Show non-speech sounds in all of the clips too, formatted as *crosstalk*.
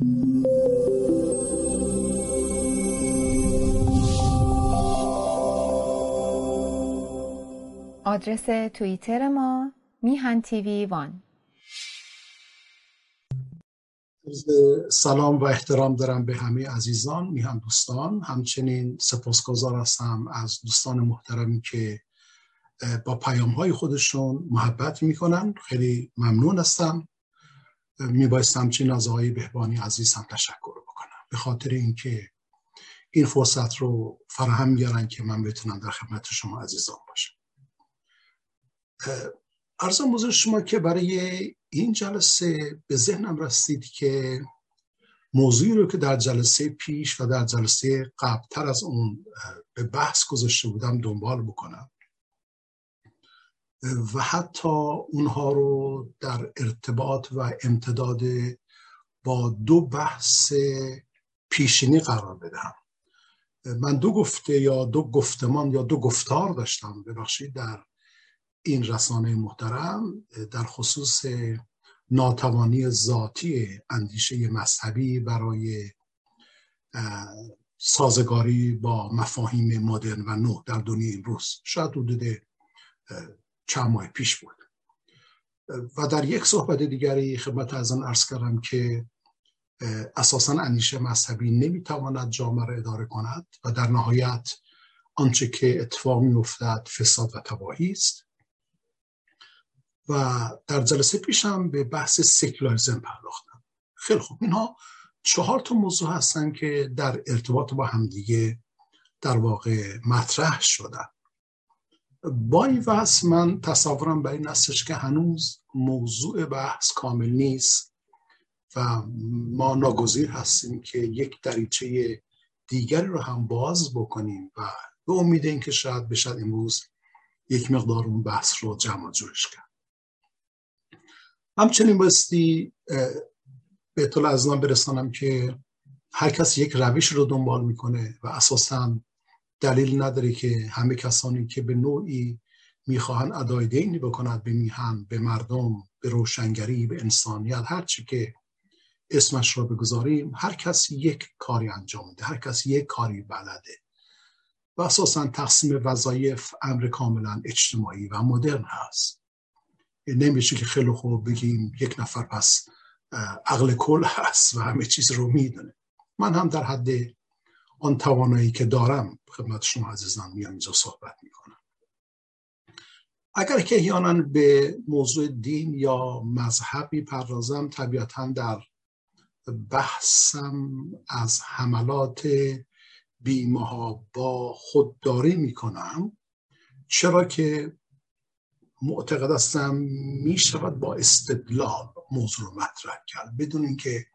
آدرس توییتر ما میهن تیوی وان. سلام و احترام دارم به همه عزیزان میهن دوستان. همچنین سپاسگزار هستم از دوستان محترمی که با پیام های خودشون محبت می‌کنن. خیلی ممنون هستم. میبایست همچنین از آقای بهبانی عزیز هم تشکر بکنم. به خاطر اینکه این فرصت رو فراهم میارن که من بتونم در خدمت شما عزیزان باشم. ارزم بزرگ شما که برای این جلسه به ذهنم رسید که موضوعی رو که در جلسه پیش و در جلسه قبلتر از اون به بحث گذاشته بودم دنبال بکنم. و حتی اونها رو در ارتباط و امتداد با دو بحث پیشینی قرار بدهم. من دو گفته یا دو گفتمان یا دو گفتار داشتم ببخشید در این رسانه محترم در خصوص ناتوانی ذاتی اندیشه مذهبی برای سازگاری با مفاهیم مدرن و نو در دنیای امروز شاید حدود چند ماه پیش بود. و در یک صحبت دیگری خدمت از آن ارز کردم که اساسا اندیشه مذهبی نمی‌تواند جامعه را اداره کند و در نهایت آنچه که اتفاق میافتد فساد و تباهی است. و در جلسه پیشم به بحث سکولاریزم پرداختم. خیلی خوب. اینها چهار تا موضوع هستن که در ارتباط با همدیگه در واقع مطرح شدن. با این من تصورم بر این استش که هنوز موضوع بحث کامل نیست و ما ناگزیر هستیم که یک دریچه دیگری رو هم باز بکنیم و به امید اینکه شاید بشد امروز یک مقدار اون بحث رو جمع جورش کرد. همچنین باستی به اطلاع از برسانم که هر کس یک روش رو دنبال می‌کنه و اساسا دلیل نداره که همه کسانی که به نوعی می‌خواهند ادای دینی بکنند به میهن به مردم به روشنگری به انسانیت هر چی که اسمش را بگذاریم هر کس یک کاری انجام میده هر کس یک کاری بلده. و اساسا تقسیم وظایف امر کاملا اجتماعی و مدرن هست. نمیشه که خیلی خوب بگیم یک نفر پس عقل کل هست و همه چیز رو می‌دونه. من هم در حد آن توانایی که دارم خدمت شما عزیزان میام اینجا صحبت می‌کنم. اگر که احیانا به موضوع دین یا مذهبی پردازم طبیعتا در بحثم از حملات بیمه با خودداری می‌کنم. چرا که معتقد هستم می شود با استدلال موضوع رو مطرح کرد. بدون اینکه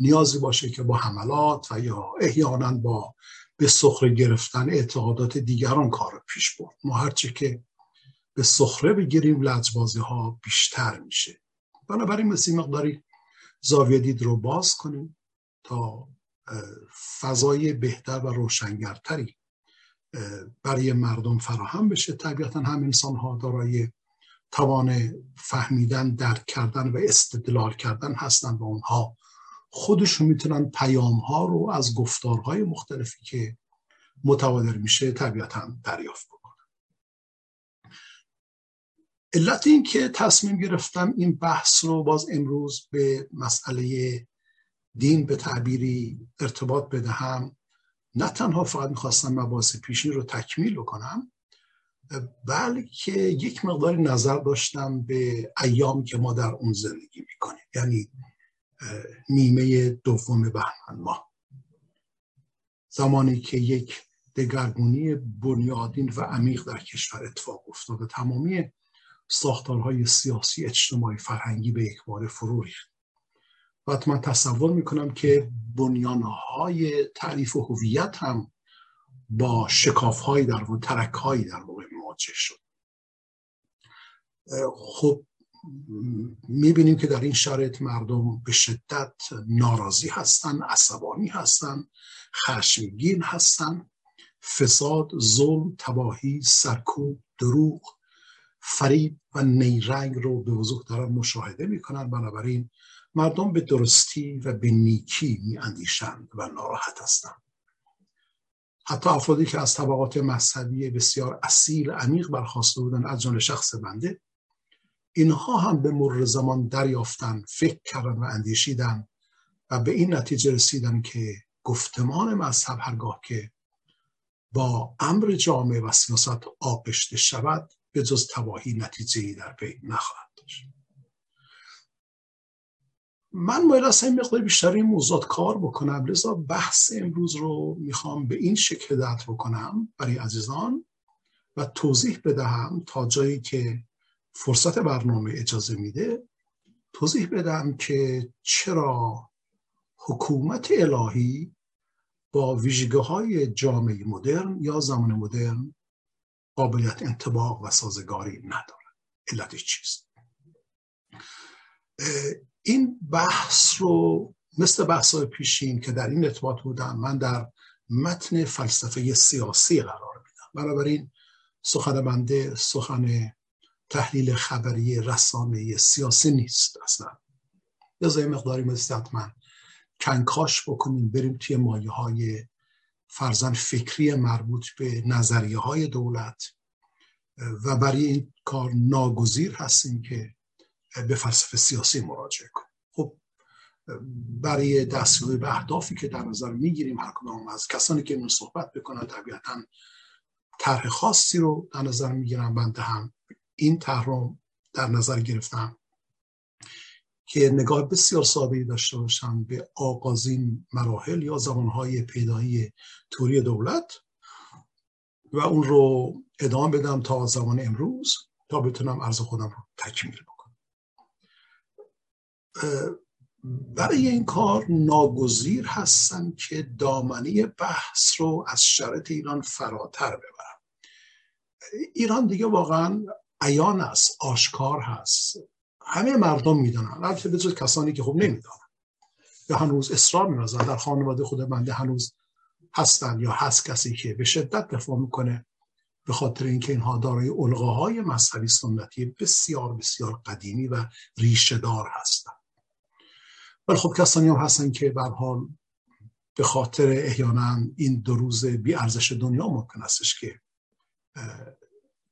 نیازی باشه که با حملات و یا احیانا با به سخره گرفتن اعتقادات دیگران کار پیش برد. ما هرچی که به سخره بگیریم لجبازی ها بیشتر میشه. بنابراین مثل مقداری زاویه دید رو باز کنیم تا فضای بهتر و روشنگرتری برای مردم فراهم بشه. طبیعتا هم انسان ها دارای توان فهمیدن درک کردن و استدلال کردن هستن و اونها. خودشون می‌تونن پیام ها رو از گفتارهای مختلفی که متوادر میشه طبیعتا دریافت بکنن. علت این که تصمیم گرفتم این بحث رو باز امروز به مسئله دین به تعبیری ارتباط بدهم. نه تنها فقط می‌خواستم مباحث پیشین رو تکمیل بکنم بلکه یک مقدار نظر داشتم به ایامی که ما در اون زندگی می‌کنیم. یعنی نیمه دوم بهمن ماه. زمانی که یک دگرگونی بنیادین و عمیق در کشور اتفاق افتاد و تمامی ساختارهای سیاسی اجتماعی فرهنگی به یک بار فرو ریخت. و من تصور می‌کنم که بنیانهای تعریف هویت هم با شکافهایی در و ترکهایی در واقع مواجه شد. خب می‌بینیم که در این شرایط مردم به شدت ناراضی هستن عصبانی هستن خشمگین هستن. فساد ظلم تباهی سرکوب دروغ فریب و نیرنگ رو به وضوح دارن مشاهده می‌کنن. بنابراین مردم به درستی و به نیکی می اندیشند و ناراحت هستند حتی افرادی که از طبقات مذهبی بسیار اصیل عمیق برخواسته بودن از جمله شخص بنده اینها هم به مر زمان دریافتن فکر کردن و اندیشیدن و به این نتیجه رسیدن که گفتمان مذهب هرگاه که با امر جامعه و سیاست آغشته شود به جز تباهی نتیجه در پی نخواهد داشت. من از این مقدار بیشتر این موضوعات کار بکنم. لذا بحث امروز رو می‌خوام به این شکل هدایت بکنم برای عزیزان و توضیح بدهم تا جایی که فرصت برنامه اجازه میده توضیح بدم که چرا حکومت الهی با ویژگی های جامعه مدرن یا زمان مدرن قابلیت انتباق و سازگاری نداره علتش چیست؟ این بحث رو مثل بحث های پیشین که در این ارتباط بودم من در متن فلسفه سیاسی قرار میدم. بنابراین سخن بنده سخن تحلیل خبری رسانه سیاسی نیست اصلا. یه مقداری مثل من کنکاش بکنیم بریم توی مایه های فرزن فکری مربوط به نظریه های دولت. و برای این کار ناگزیر هستیم که به فلسفه سیاسی مراجعه کنیم. خب برای دستیابی به اهدافی که در نظر می‌گیریم هر کدام از کسانی که اینو صحبت بکنن طبیعتا طرح خاصی رو در نظر می‌گیرم بنده هم این رو در نظر گرفتم که نگاه بسیار ساده داشته باشم به آغازین مراحل یا زمانهای پیدایی توری دولت و اون رو ادامه بدم تا زمان امروز تا بتونم عرض خودم رو تکمیل بکنم. برای این کار ناگزیر هستم که دامنه بحث رو از شرط ایران فراتر ببرم. ایران دیگه واقعا عیان است آشکار هست. همه مردم می‌دونن البته به کسانی که خوب نمی‌دونن. یا هنوز اصرار میرازن در خانواده خود بنده هنوز هستن یا هست کسی که به شدت دفاع می‌کنه به خاطر اینکه اینها دارای الغاهای مذهبی سنتی بسیار بسیار قدیمی و ریشه دار هستن. ولی خب کسانی هم هستن که به حال به خاطر احیانا این دو روز بی ارزش دنیا ممکن استش که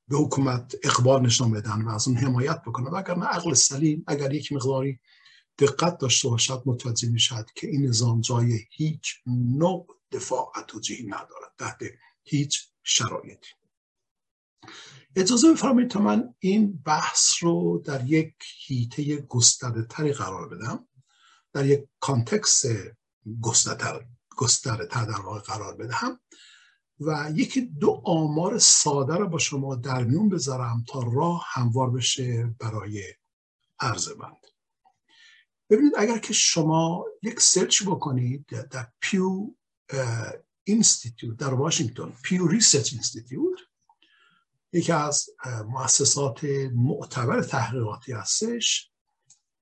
به حکومت اقبال نشان بدن و از اون حمایت بکنن. اگر نه عقل سلیم اگر یک مقداری دقت داشته باشد متوجه می‌شد که این نظام جای هیچ نوع دفاع توجیهی ندارد تحت هیچ شرایطی. اجازه بفرمایید تا من این بحث رو در یک هیته گسترده تری قرار بدم در یک کانتکس گسترده تر در واقع قرار بدهم. و یکی دو آمار ساده رو با شما در میون بذارم تا راه هموار بشه برای عرض بنده. ببینید اگر که شما یک search بکنید در Pew Institute در واشنگتن Pew Research Institute یکی از مؤسسات معتبر تحقیقاتی هستش.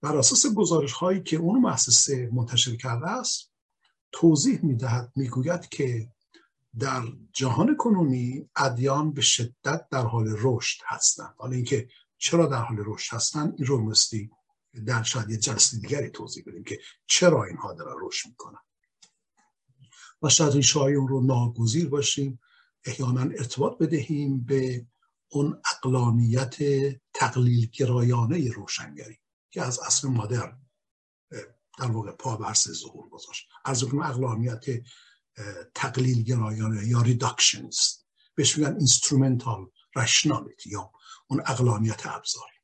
بر اساس گزارش هایی که اون مؤسسه منتشر کرده است توضیح می‌دهد می‌گوید که در جهان کنونی ادیان به شدت در حال رشد هستند. حالا اینکه چرا در حال رشد هستند این رو مستی در شاید یه جلسه دیگری توضیح بدیم که چرا اینها دارن رشد می‌کنن. و شاید این اون رو ناگزیر باشیم احیانا ارتباط بدهیم به اون اقلانیت تقلیل گرایانه روشنگری که از اصل مادرن در واقع پا برس ظهور گذاشت. از اون اقلانیت تقلیل گرایانه یا ریداکشنست بهش میگن instrumental rationality یا اون عقلانیت ابزاری.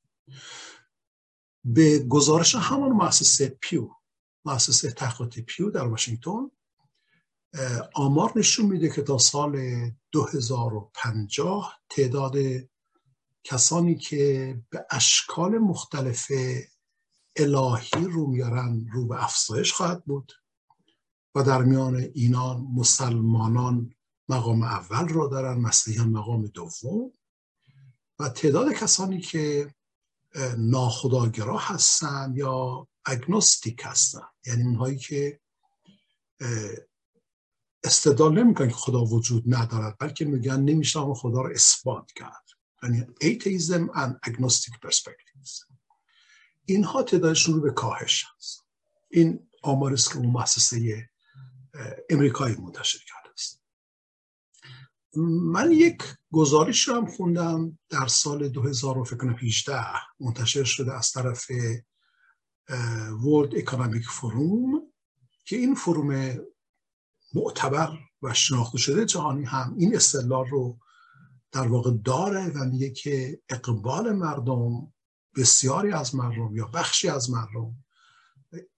به گزارش همون مؤسسه Pew مؤسسه تحقیقات Pew در واشنگتن آمار نشون میده که تا سال 2050 تعداد کسانی که به اشکال مختلف الهی روی میارن رو به افزایش خواهد بود. و در میان اینان مسلمانان مقام اول را دارن مسیحیان مقام دوم. و تعداد کسانی که ناخداگرا هستن یا اگنوستیک هستن. یعنی اونهایی که استدلال نمی‌کنن که خدا وجود ندارد بلکه میگن نمیشه خدا رو اثبات کرد. یعنی atheism and agnostic perspectives. اینها تعدادشون رو به کاهش هست. این آمار است که اون مؤسسه امریکایی منتشر کرده است. من یک گزارش رو هم خوندم در سال 2018 منتشر شده از طرف World Economic Forum که این فروم معتبر و شناخته شده جهانی هم این اصطلاح رو در واقع داره و میگه که اقبال مردم بسیاری از مردم یا بخشی از مردم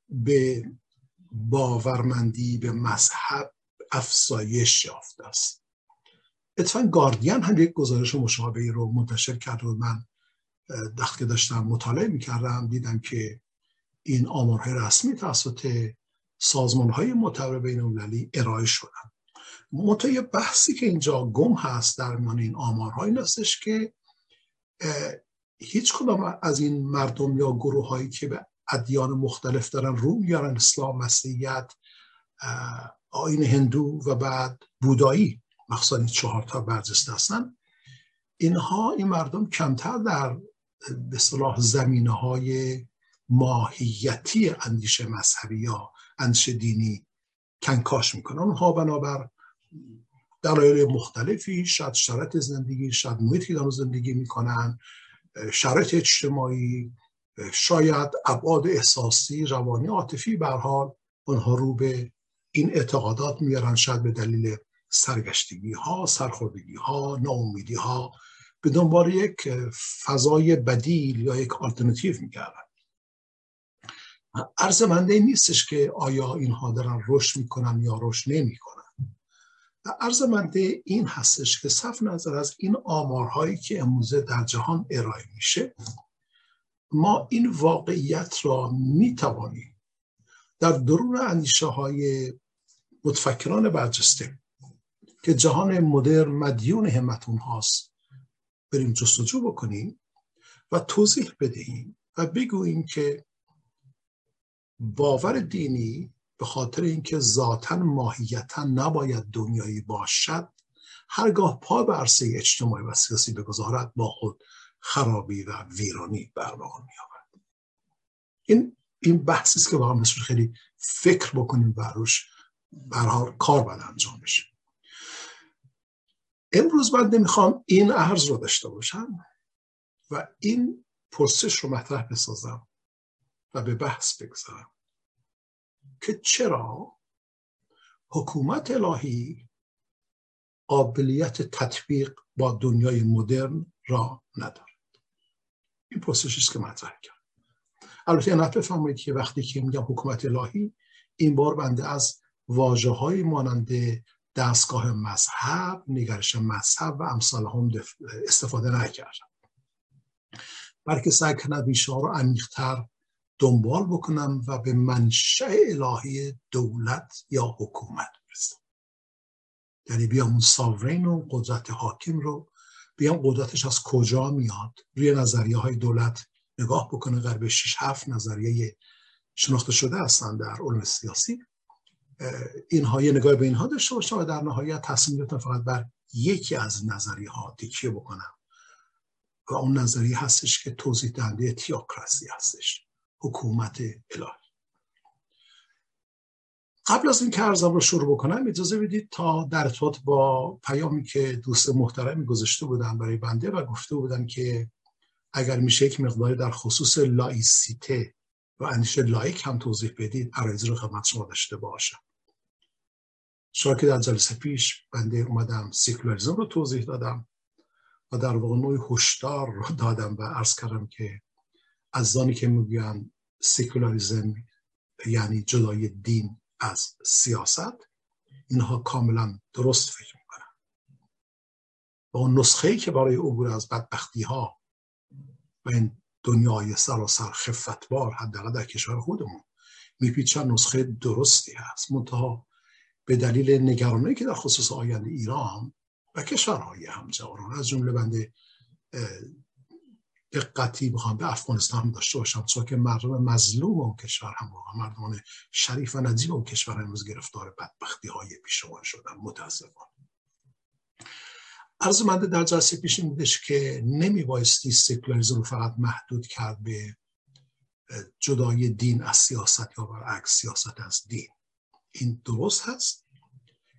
به باورمندی به مذهب افزایش یافته است. اتفاقا گاردین هم یک گزارش مشابهی رو منتشر کرد و من که داشتم مطالعه می‌کردم دیدم که این آمارهای رسمی توسط سازمان های معتبر بین المللی ارائه شدن. منتها یه بحثی که اینجا گم هست در میان این آمارها این که هیچ کدام از این مردم یا گروه هایی که به ادیان مختلف دارن رو میارن اسلام مسیحیت آین هندو و بعد بودایی. مخصوصا این چهار تا برجسته هستن. اینها این مردم کمتر در به صلاح زمینه های ماهیتی اندیشه مذهبی یا اندیشه دینی کنکاش می‌کنن. اونها بنابر دلایل مختلفی شاید شرایط زندگی شاید محیطی که زندگی می‌کنن. شرایط اجتماعی شاید ابعاد احساسی روانی عاطفی به حال آنها رو به این اعتقادات میارن شاید به دلیل سرگشتگی ها سرخوردگی ها ناامیدی ها به دنبال یک فضای بدیل یا یک آلترناتیو می‌کردن عرض منده نیستش که آیا اینها دارن رشد می‌کنن یا رشد نمی‌کنن. عرض منده این هستش که صف نظر از این آمارهایی که امروزه در جهان ارائه میشه ما این واقعیت را می‌توانیم در درون اندیشه های متفکران برجسته که جهان مدرن مدیون همتون هاست بریم جستجو بکنیم و توضیح بدهیم و بگوییم که باور دینی به خاطر اینکه ذاتا ماهیتا نباید دنیایی باشد هرگاه پا به عرصه اجتماعی و سیاسی بگذارد با خود خرابی و ویرانی برواقع می آورد این این بحثی است که واقعا مثل خیلی فکر بکنیم و روش برها کار باید انجام بشه. امروز من نمی‌خوام این عرض رو داشته باشم و این پرسش رو مطرح بسازم و به بحث بگذارم که چرا حکومت الهی قابلیت تطبیق با دنیای مدرن را ندارد این پرسشی که مطرح کرد. البته این بفهمید که وقتی که میگم حکومت الهی این بار بنده از واجه های مانند دستگاه مذهب نگرش مذهب و امثال هم استفاده نکردم. بلکه سعی کنم ریشه رو عمیقتر دنبال بکنم و به منشأ الهی دولت یا حکومت برسم. یعنی بیام اون ساورین و قدرت حاکم رو بیام قدرتش از کجا میاد؟ روی نظریه های دولت نگاه بکنه غرب 6 7 نظریه شناخته شده هستن در علم سیاسی. اینها یه نگاه به اینها داشته باشم و در نهایت تصمیم گرفتم فقط بر یکی از نظریه ها تکیه بکنم و اون نظریه هستش که توضیح دهنده theocracy هستش حکومت الهی. قبل از این که عرضم رو شروع بکنم اجازه بدید تا در ارتباط با پیامی که دوست محترمی گذاشته بودن برای بنده و گفته بودن که اگر میشه یک مقداری در خصوص لایسیته و اندیشه لائیک هم توضیح بدید عرایضی رو خدمت شما داشته باشم. شما که در جلسه پیش بنده اومدم secularism رو توضیح دادم و در واقع نوعی هشدار رو دادم و عرض کردم که از زانی که می‌گویند سیکولاریزم یعنی جدای دین از سیاست اینها کاملا درست فکر می‌کنن و اون نسخه ای که برای عبور از بدبختی ها و این دنیای سراسر خفتبار حداقل در کشور خودمون میپیچن نسخه درستی هست. منتها به دلیل نگرانی که در خصوص آینده ایران و کشورهای همجواران از جمله بنده دقتی بخوام به افغانستان هم داشته باشم. چون که مردم مظلوم اون کشور هم واقعا مردمان شریف و نجیب اون کشور امروز گرفتار بدبختی های پیشوان شدن متاسفانه. عرض منده در جلسه پیش این بودش که نمی بایستی سکولاریزم فقط محدود کرد به جدای دین از سیاست یا برعکس سیاست از دین. این درست هست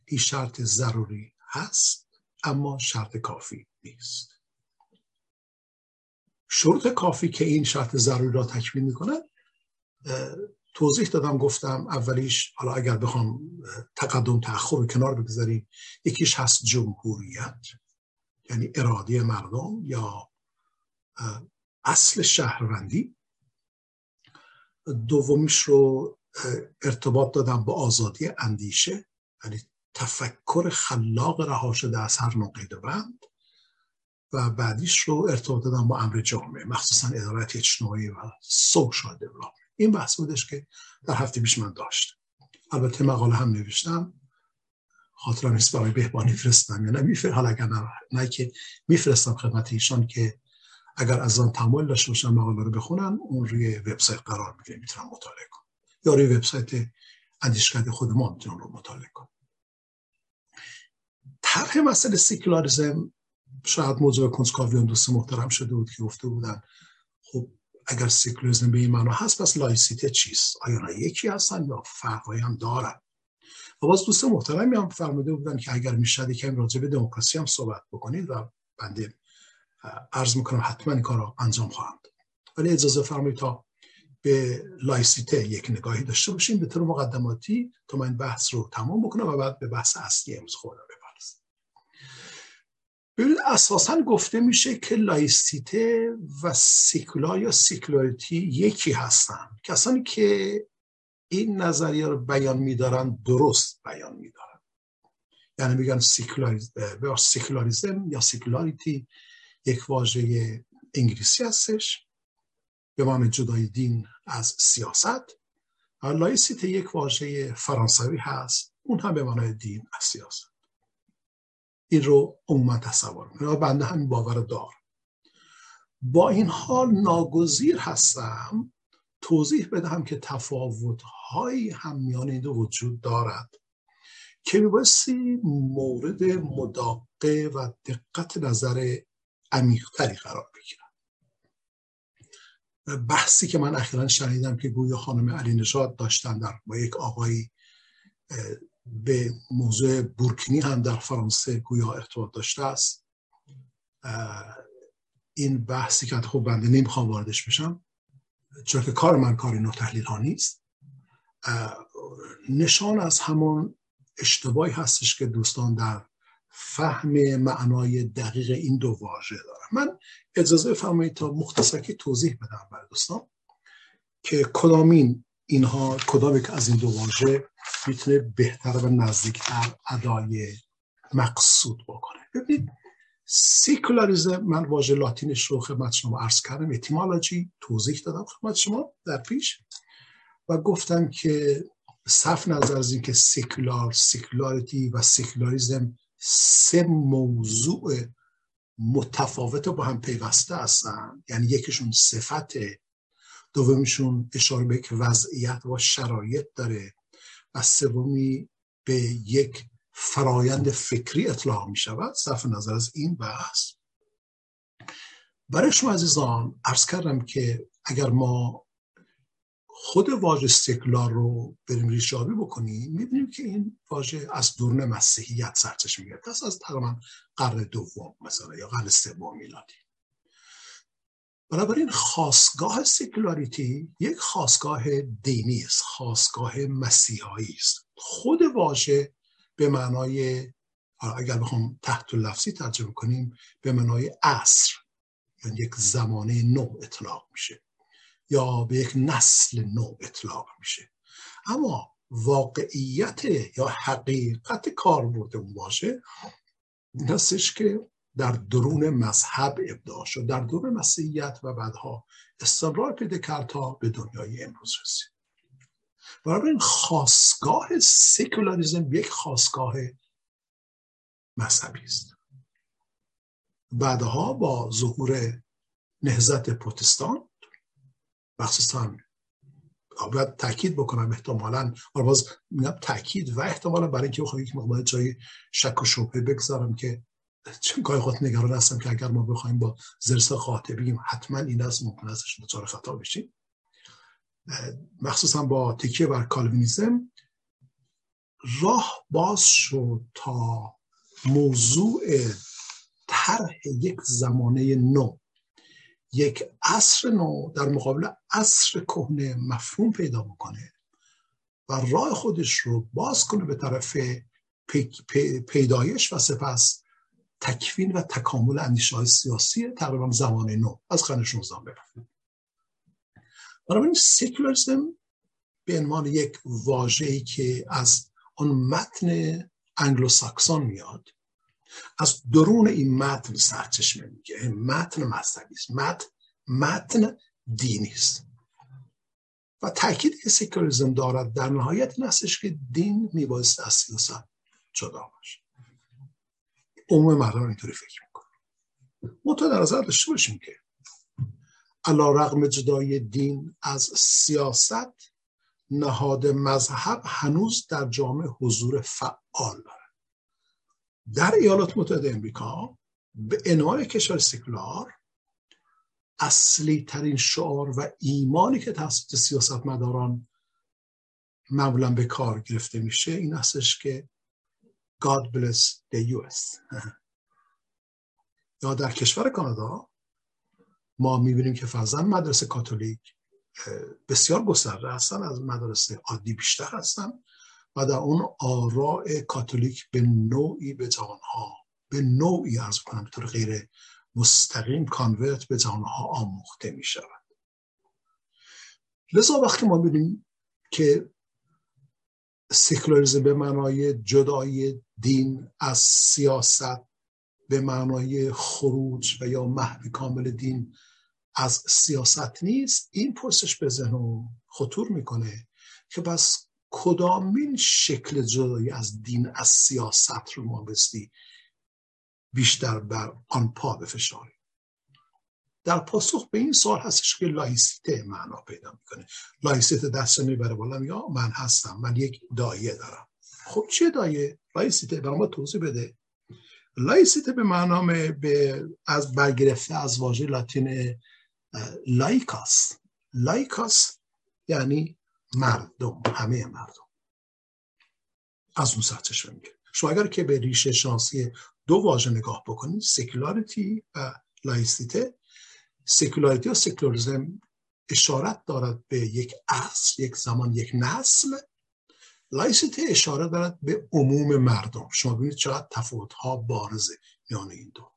این شرط ضروری هست اما شرط کافی نیست. شروط کافی که این شرط ضروری را تکمیل می‌کنن توضیح دادم گفتم اولیش حالا اگر بخوام تقدم تأخر رو کنار بگذاریم یکیش هست جمهوریت یعنی اراده مردم یا اصل شهروندی. دومیش رو ارتباط دادم با آزادی اندیشه یعنی تفکر خلاق رها شده از هر نوع قید بند. و بعدیش رو ارتباط دادم با امر جامعه مخصوصا ادارت اجتماعی و سوشال دیولپمنت این بحث بودش که در هفته پیش من داشت. البته مقاله هم نوشتم. خاطرم نیست برای بهبانی فرستم یا نه اگر نه, که میفرستم خدمت ایشان که اگر عزیزان تمایل داشته باشن مقاله رو بخونن اون روی وبسایت قرار می‌گیره می‌تونم مطالعه کنم. یا روی وبسایت اندیشکده خود ما می‌تونم رو مطالعه کنم. طرح مسئله سیکولاریزم شاید موضوع کنجکاوی آن دوست محترم شده بود که گفته بودن خب اگر سیکولاریزم به این معنا هست پس لایسیته چیست؟ آیا یکی هستن یا فرقایی هم دارن؟ و باز دوست محترمی هم فرموده بودن که اگر می‌شد یکم راجع به دموکراسی هم صحبت بکنید و بنده عرض می‌کنم حتما این کار رو انجام خواهم داد. ولی اجازه فرمایید تا به لایسیته یک نگاهی داشته باشیم به طور مقدماتی تا من بحث رو تمام بکنم و بعد به بحث اصلی امروز خودم ببینید اساسا گفته میشه که لایسیته و سیکولار یا secularity یکی هستن. کسانی که این نظریه رو بیان میدارن درست بیان میدارن. یعنی میگن سیکولاریزم یا secularity یک واژه انگلیسی هستش به معنی جدای دین از سیاست. لایسیت یک واژه فرانسوی هست اون هم به معنای دین از سیاست. این رو عموما تصور می‌کنم بنده همین باور دار. با این حال ناگزیر هستم توضیح بدهم که تفاوتهایی هم میان این دو وجود دارد که میبایستی مورد مداقه و دقت نظر عمیقتری قرار بگیرن بحثی که من اخیرا شنیدم که گویا خانم علی نژاد داشتن در با یک آقایی به موضوع بورکینی هم در فرانسه گویا ارتباط داشته است. این بحثی که خب بنده نمی‌خوام واردش بشم چون که کار من کار نو تحلیل ها نیست نشان از همون اشتباهی هستش که دوستان در فهم معنای دقیق این دو واژه دارم من اجازه بفرمایید تا مختصر که توضیح بدم برای دوستان که کدامین اینها کدام که از این دو واژه می‌تونه بهتر و نزدیکتر ادای مقصود بکنه. ببینید سیکولاریزم من واژه لاتینش رو خدمت شما عرض کردم اتیمالوجی توضیح دادم خدمت شما در پیش و گفتم که صرف نظر از اینکه سیکولار secularity و سیکولاریزم سه موضوع متفاوت با هم پیوسته هستن یعنی یکیشون صفت دومیشون اشاره به یک وضعیت و شرایط داره و سومی به یک فرایند فکری اطلاق می شود صرف نظر از این بحث. برای شما عزیزان عرض کردم که اگر ما خود واژه سکولار رو بریم ریشابی بکنیم می‌بینیم که این واژه از دورن مسیحیت سرچشمه گرفته است از تقریبا قرن دوم مثلا یا قرن سوم میلادی. بنابراین خواستگاه سکولاریتی یک خواستگاه دینی است خواستگاه مسیحایی است. خود واژه به معنای اگر بخوام تحت لفظی ترجمه کنیم به معنای عصر یعنی یک زمانه نو اطلاق میشه یا به یک نسل نو اطلاق میشه. اما واقعیت یا حقیقت کاربرد اون باشه این که در درون مذهب ابداع شد در درون مسیحیت و بعدها استمرار پیدا کرد تا به دنیای امروز رسید. این خواستگاه سکولاریزم یک خواستگاه مذهبی است. بعدها با ظهور نهزت پروتستان مخصوصا باید تاکید بکنم احتمالا باز میگم تاکید و احتمالا برای اینکه بخوام یک مقدار جای شک و شبهه بگذارم که گاهی خود نگران هستم که اگر ما بخوایم با زرس خاطبیم حتما این است ممکن است دچار خطا بشیم مخصوصا با تکیه بر کالوینیزم راه باز شد تا موضوع طرح یک زمانه نو. یک عصر نو در مقابل عصر کهنه مفهوم پیدا بکنه و راه خودش رو باز کنه به طرف پیدایش و سپس تکوین و تکامل اندیشه های سیاسی تقریبا زمان نو. از قرن 16 بفرمایید. بنابراین سیکولاریسم به عنوان یک واژه‌ای که از آن متن انگلو ساکسون میاد از درون این متن سرچشمه میگه. متن مذهبی است. متن متن دینی است. و تاکید که سکولاریزم دارد در نهایت این که دین میبایست از سیاست جدا باشه. عموم مردم اینطوری فکر می‌کنه. منتها در نظر داشته باشیم که علا رقم جدای دین از سیاست نهاد مذهب هنوز در جامعه حضور فعال داره. در ایالات متحده امریکا به عنوان کشور سکولار اصلی ترین شعار و ایمانی که توسط سیاست مداران معمولا به کار گرفته میشه این هستش که God bless the US *laughs* یا در کشور کانادا ما می‌بینیم که فرزن مدرسه کاتولیک بسیار گسترده هستن از مدرسه عادی بیشتر هستن و در اون آراء کاتولیک به نوعی به جهانها به نوعی ارز کنم طور غیر مستقیم کانورت به جهانها آموخته می شود لذا وقتی ما بینیم که سکولاریزم به معنای جدای دین از سیاست به معنای خروج و یا محو کامل دین از سیاست نیست. این پرسش به ذهن خطور می‌کنه که بس کدامین شکل جدایی از دین از سیاست رو ما بستی بیشتر بر آن پا بفشاریم در پاسخ به این سوال هستش که لایسیته معنا پیدا می‌کنه. لایسیته دست می‌بره بالا یا من هستم من یک داعیه دارم. خب چه داعیه؟ لایسیته برای ما توضیح بده. لایسیته به معنا به از برگرفته از واژه لاتین laicus. laicus یعنی مردم همه مردم. از اون سرچشمه میگه. شما اگر که به ریشه شناسی دو واژه نگاه بکنید secularity و لایسیته secularity و سکولاریزم اشارت دارد به یک عصر یک زمان یک نسل. لایسیته اشاره دارد به عموم مردم. شما ببینید چقدر تفاوت ها بارزه میان این دو.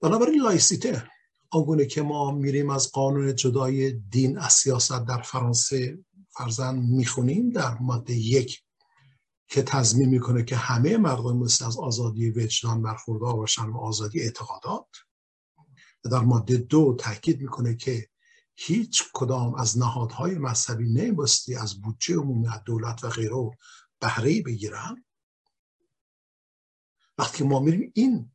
بنابراین لایسیته آنگونه که ما میریم از قانون جدای دین از سیاست در فرانسه فرضا می‌خونیم در ماده یک که تضمین می‌کنه که همه مردم مثل از آزادی وجدان برخوردار باشن و آزادی اعتقادات. در ماده دو تاکید می‌کنه که هیچ کدام از نهادهای مذهبی نمیباستی از بودجه عمومی از دولت و غیره بهره بگیرن. وقتی ما میریم این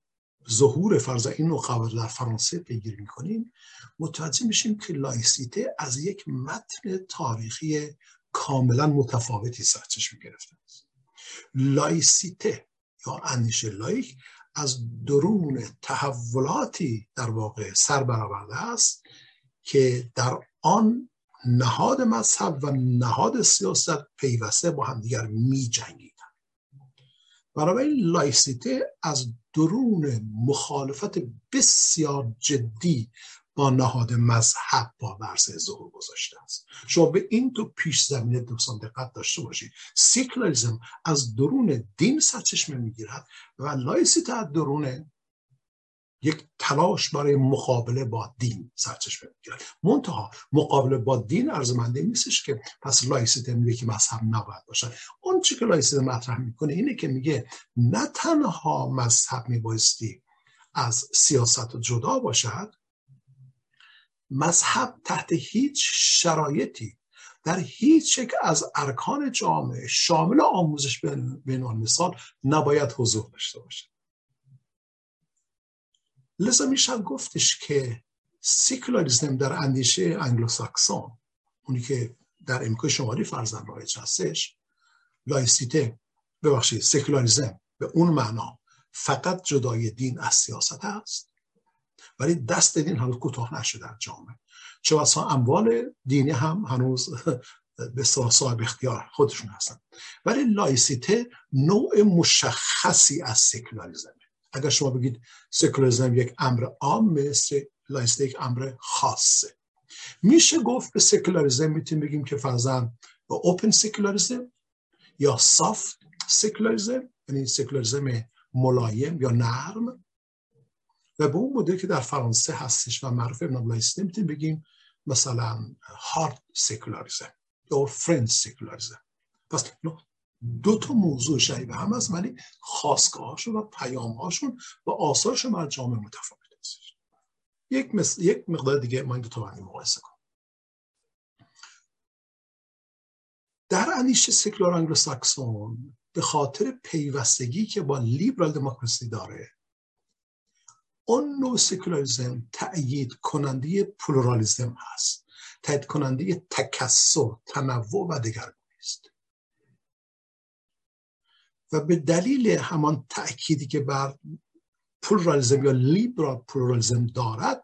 ظهور فرض این قواعد در فرانسه پیگیری می‌کنیم متوجه میشیم که لایسیته از یک متن تاریخی کاملا متفاوتی سرچشمه گرفته است. لایسیته یا اندیشه لایک از درون تحولاتی در واقع سر برآورده است که در آن نهاد مذهب و نهاد سیاست پیوسته با همدیگر می جنگیدن بنابراین لایسیته از درون مخالفت بسیار جدی با نهاد مذهب به عرصه ظهور گذاشته است. شما به این دو پیش زمینه دوستان دقت داشته باشید. سیکلاریزم از درون دین سرچشمه می‌گیرد و لایسیته از درون یک تلاش برای مقابله با دین سرچشمه می‌گیرد. منتها مقابله با دین عرض بنده نیستش که پس لایسیته میگه که مذهب نباید باشد. اون چی که لایسیته مطرح می‌کنه اینه که میگه نه تنها مذهب میبایستی از سیاست جدا باشد مذهب تحت هیچ شرایطی در هیچ یک از ارکان جامعه شامل آموزش به مثال نباید حضور داشته باشد لذا میشه گفتش که سیکولاریزم در اندیشه انگلوساکسون اونی که در امریکای شمالی فرضا رایج هستش لایسیته ببخشید سیکولاریزم به اون معنا فقط جدای دین از سیاست هست. ولی دست دین هنوز کوتاه نشده در جامعه. چه بسا اموال دینی هم هنوز به صاحب اختیار خودشون هستن. ولی لایسیته نوع مشخصی از سکولاریزم اگر شما بگید سکولاریزم یک امر عام لایسیته یک امر خاصه. میشه گفت به سکولاریزم می‌تونیم بگیم که فرضا با open secularism یا soft secularism یعنی سکولاریزم ملایم یا نرم. و به اون مدل که در فرانسه هستش و معروف ابن می‌تونیم بگیم مثلا hard secularism یا French secularism پس دو تا موضوع شبیه هم هست ولی خاستگاهاشون و پیامهاشون و آثارشون بر جامعه متفاوت است یک, یک مقدار دیگه ما این دو تا مقایسه کنیم در اندیشه سکولار انگلو ساکسون به خاطر پیوستگی که با لیبرال دموکراسی داره اون نوع سکولاریزم تأیید کننده پلورالیزم هست. تایید کننده تکثر تنوع و دگرگونی است. و به دلیل همان تأکیدی که بر پلورالیزم یا liberal pluralism دارد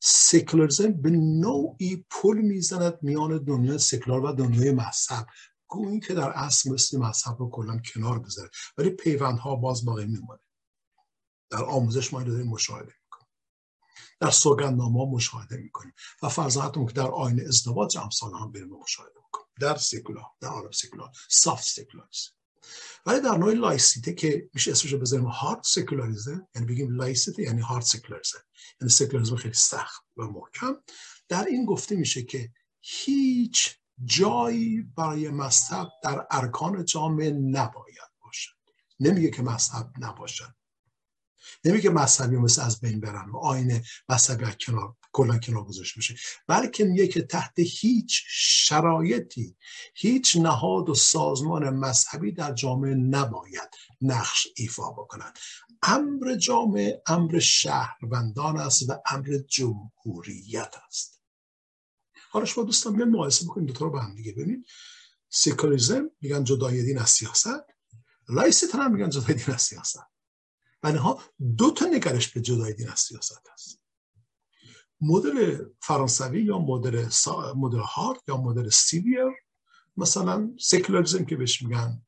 سکولاریزم به نوعی پل می‌زند میان دنیای سکولار و دنیای مذهب. گویی که در اصل مثل مذهب رو کلا کنار بذاره. ولی پیوندها باز باقی میمونه. در آموزش ما داریم مشاهده در سوگندنامه مشاهده می‌کنیم. و فرض که در آیین ازدواج امثال هم بریم مشاهده می‌کنیم. در سکولار در عالم سکولار soft سکولاریزم ولی در نوع laïcité که میشه اسمش بذاریم هارد سکولاریزم یعنی بگیم laïcité یعنی هارد سکولاریزم یعنی سکولاریزم خیلی سخت و محکم. در این گفته میشه که هیچ جایی برای مذهب در ارکان جامعه نباید باشد. نمیگه که مذهب نباشد. نمیگه مذهبی مثل از بین برن و آین مذهبی از کنار کلا کنار گذاشته بشه بلکه میگه که تحت هیچ شرایطی هیچ نهاد و سازمان مذهبی در جامعه نباید نقش ایفا بکنند امر جامعه امر شهروندان است و امر جمهوریت است. حالا شما دوستان بیان مقایسه بکنید دو تا رو با هم دیگه ببینید سکولاریزم میگن جدایی دین از سیاست. laïcité هم میگن جدایی دین از سیاست. ها دو تا نگرش به جدایی دین از سیاست هست. مدل فرانسوی یا مدل سا... مدل هارد یا مدل severe مثلا سکولاریزم که بهش میگن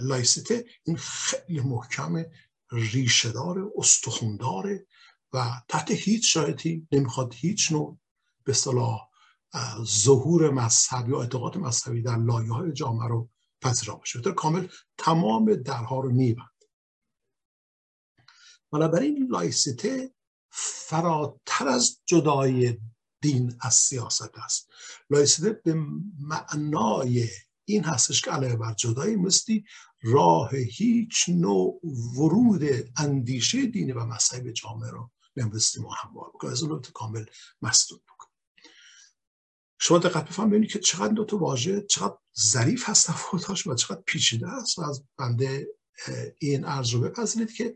laïcité این خیلی محکم ریشه‌دار استخون‌داره و تحت هیچ شرایطی نمی‌خواد هیچ نوع به صلاح ظهور مذهبی یا اعتقاد مذهبی در لایه های جامعه رو پذیرا باشه. کامل تمام درها رو میبند. بنابراین لایسیته فراتر از جدای دین از سیاست است. لایسیته به معنای این هستش که علیه بر جدایی مستی راه هیچ نوع ورود اندیشه دینی و مذهبی جامعه رو نمیستی ما هموار بکنه از اون کامل مسدود بکنه شما دقت بفهم ببینید که چقدر دو تا واژه چقدر ظریف هست تفاوتاش و چقدر پیچیده است. و از بنده این عرض رو بپذیرید که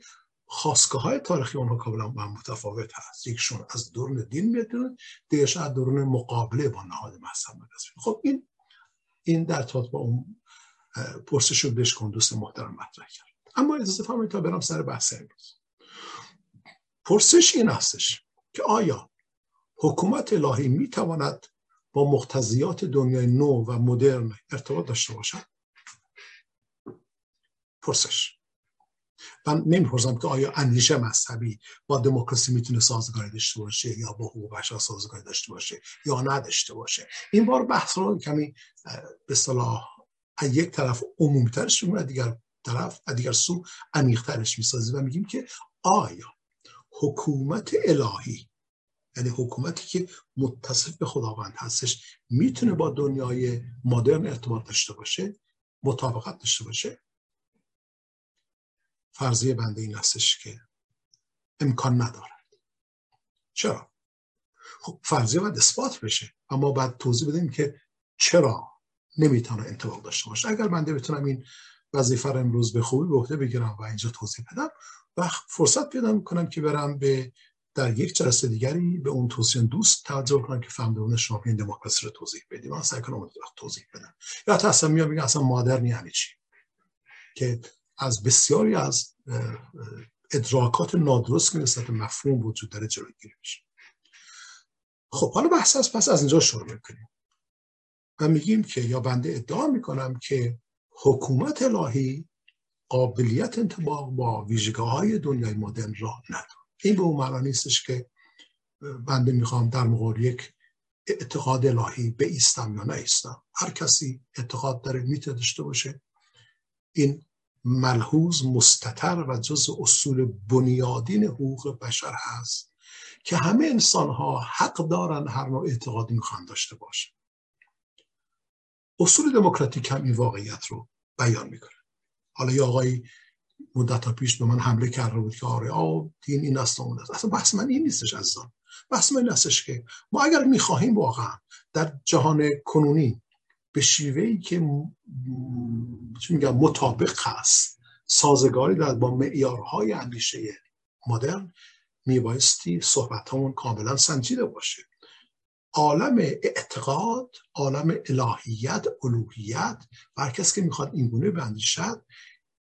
خواستگاه های تاریخی اونها کاملا با متفاوت هست. یکشون از درون دین میاد دیگرش از درون مقابله با نهاد مذهب خب این این در تاط با اون پرسش رو کن دوست محترم مطرح کرد. اما اجازه فرمایید تا برم سر بحث امروز. پرسش این هستش که آیا حکومت الهی می‌تواند با مقتضیات دنیای نو و مدرن ارتباط داشته باشد؟ پرسش. من نمی‌پرسم که آیا اندیشه مذهبی با دموکراسی می‌تونه سازگاری داشته باشه یا با حقوق بشر سازگاری داشته باشه یا نداشته باشه. این بار بحث رو کمی به صلاح یک طرف عمومیترش میگیم دیگر طرف دیگر سو عمیقترش می‌سازیم و میگیم که آیا حکومت الهی یعنی حکومتی که متصف به خداوند هستش می‌تونه با دنیای مدرن ارتباط داشته باشه مطابقت داشته باشه؟ فرضیه بنده این هستش که امکان ندارد. چرا؟ خب فرضیه باید اثبات بشه اما بعد توضیح بدیم که چرا نمی‌تونه انتباق داشته باشه. اگر بنده بتونم این وظیفه رو امروز به خوبی به بگیرم و اینجا توضیح بدم و فرصت پیدا کنم که برم به در یک جلسه دیگری به اون توصیه دوست توجه کنم که فهم شما این دموکراسی رو توضیح بدیم. من سعی کنم توضیح بدم. یا تا اصلا میام میگم اصلا مادرن یعنی چی. که از بسیاری از ادراکات نادرست که نسبت مفهوم وجود داره جلوگیری میشه. خب حالا بحث از پس از اینجا شروع می‌کنیم. و میگیم که یا بنده ادعا می‌کنم که حکومت الهی قابلیت انتباق با ویژگاه های دنیای مدرن را نداره این به اون معنا نیستش که بنده می‌خوام در مقابل یک اعتقاد الهی به ایستم یا نیستم. هر کسی اعتقاد داره می‌تونه داشته باشه. این ملحوظ مستتر و جز اصول بنیادین حقوق بشر هست که همه انسان ها حق دارن هر نوع اعتقادی می‌خوان داشته باشه اصول دموکراتیک هم این واقعیت رو بیان می‌کنه. حالا یه آقای مدت پیش به من حمله کرده بود که آره آه دین این است اون است. اصلا بحث من این نیستش عزیزان. بحث من این استش که ما اگر می‌خواهیم واقعا در جهان کنونی به شیوهی که میگم مطابق هست. سازگاری در با معیارهای اندیشه مدرن میبایستی صحبت همون کاملا سنجیده باشه. عالم اعتقاد عالم الهیت الوهیت و هر کسی که می‌خواد این گونه بندیشد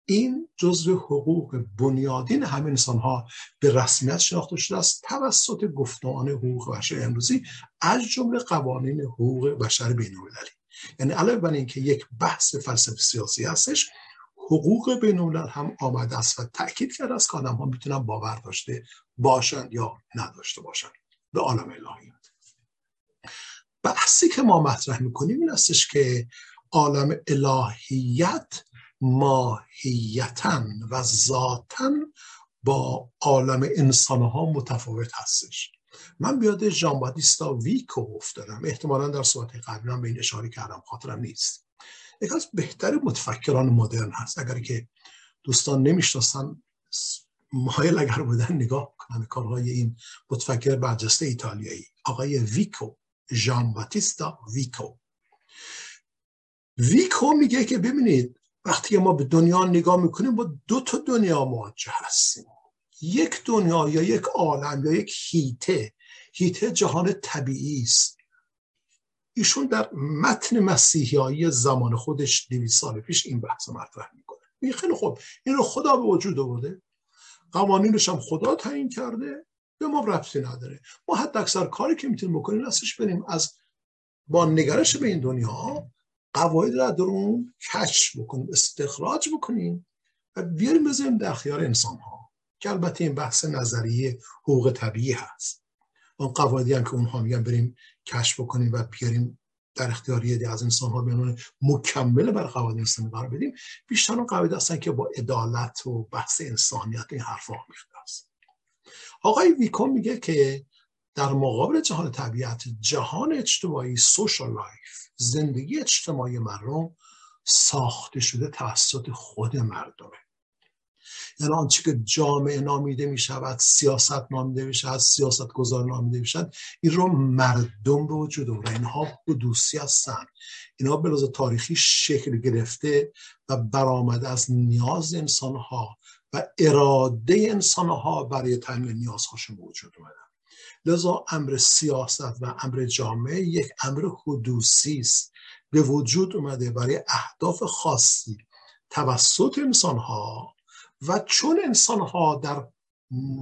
این جزو حقوق بنیادین همه انسان ها به رسمیت شناخته شده است. توسط گفتمان حقوق بشر امروزی از جمله قوانین حقوق بشر بین المللی یعنی علاوه بر اینکه یک بحث فلسفه سیاسی هستش حقوق بین هم آمده است و تاکید کرده است که آدم ها می‌تونن باور داشته باشند یا نداشته باشند به عالم الهی. بحثی که ما مطرح می‌کنیم این استش که عالم الهیت ماهیتا و ذاتا با عالم انسان ها متفاوت هستش. من بیاد ژان باتیستا ویکو افتادم. احتمالا در صحبت قبلی هم به این اشاره کردم. خاطرم نیست. یک از بهتر متفکران مدرن هست. اگر که دوستان نمی‌شناسن مایل اگر بودن نگاه کنن کارهای این متفکر برجسته ایتالیایی. آقای ویکو ژان باتیستا ویکو. ویکو میگه که ببینید وقتی ما به دنیا نگاه می‌کنیم با دو تا دنیا مواجه هستیم. یک دنیا یا یک عالم یا یک هیته هیته جهان طبیعی است. ایشون در متن مسیحیایی زمان خودش دوی سال پیش این بحث مطرح می‌کنه. این خیلی خوب این رو خدا به وجود آورده. قوانینش هم خدا تعیین کرده به ما ربطی نداره. ما حتی اکثر کاری که می‌تونیم بکنیم هستش بریم از با نگرش به این دنیا قواعد را در اون کشف بکنیم استخراج بکنیم و بیاریم بذاریم در اختیار انسان ها که البته این بحث نظریه حقوق طبیعی هست. اون قواعدی هم که اونها میگن بریم کشف بکنیم و بیاریم در اختیار یه از انسان ها به مکمل بر قواعد انسانی قرار بدیم بیشتر اون قواعد هستن که با عدالت و بحث انسانیت این حرفا میخته است آقای ویکوم میگه که در مقابل جهان طبیعت جهان اجتماعی سوشال لایف زندگی اجتماعی مردم ساخته شده توسط خود مردمه. یعنی آنچه که جامعه نامیده می شود سیاست نامیده می شود سیاست گذار نامیده می شود این رو مردم به وجود آورده اینها حدوسی هستن. اینها به تاریخی شکل گرفته و برآمده از نیاز انسان ها و اراده انسان ها برای تامین نیازهاشون وجود اومدن لذا امر سیاست و امر جامعه یک امر حدوسی است. به وجود اومده برای اهداف خاصی. توسط انسان ها و چون انسان ها در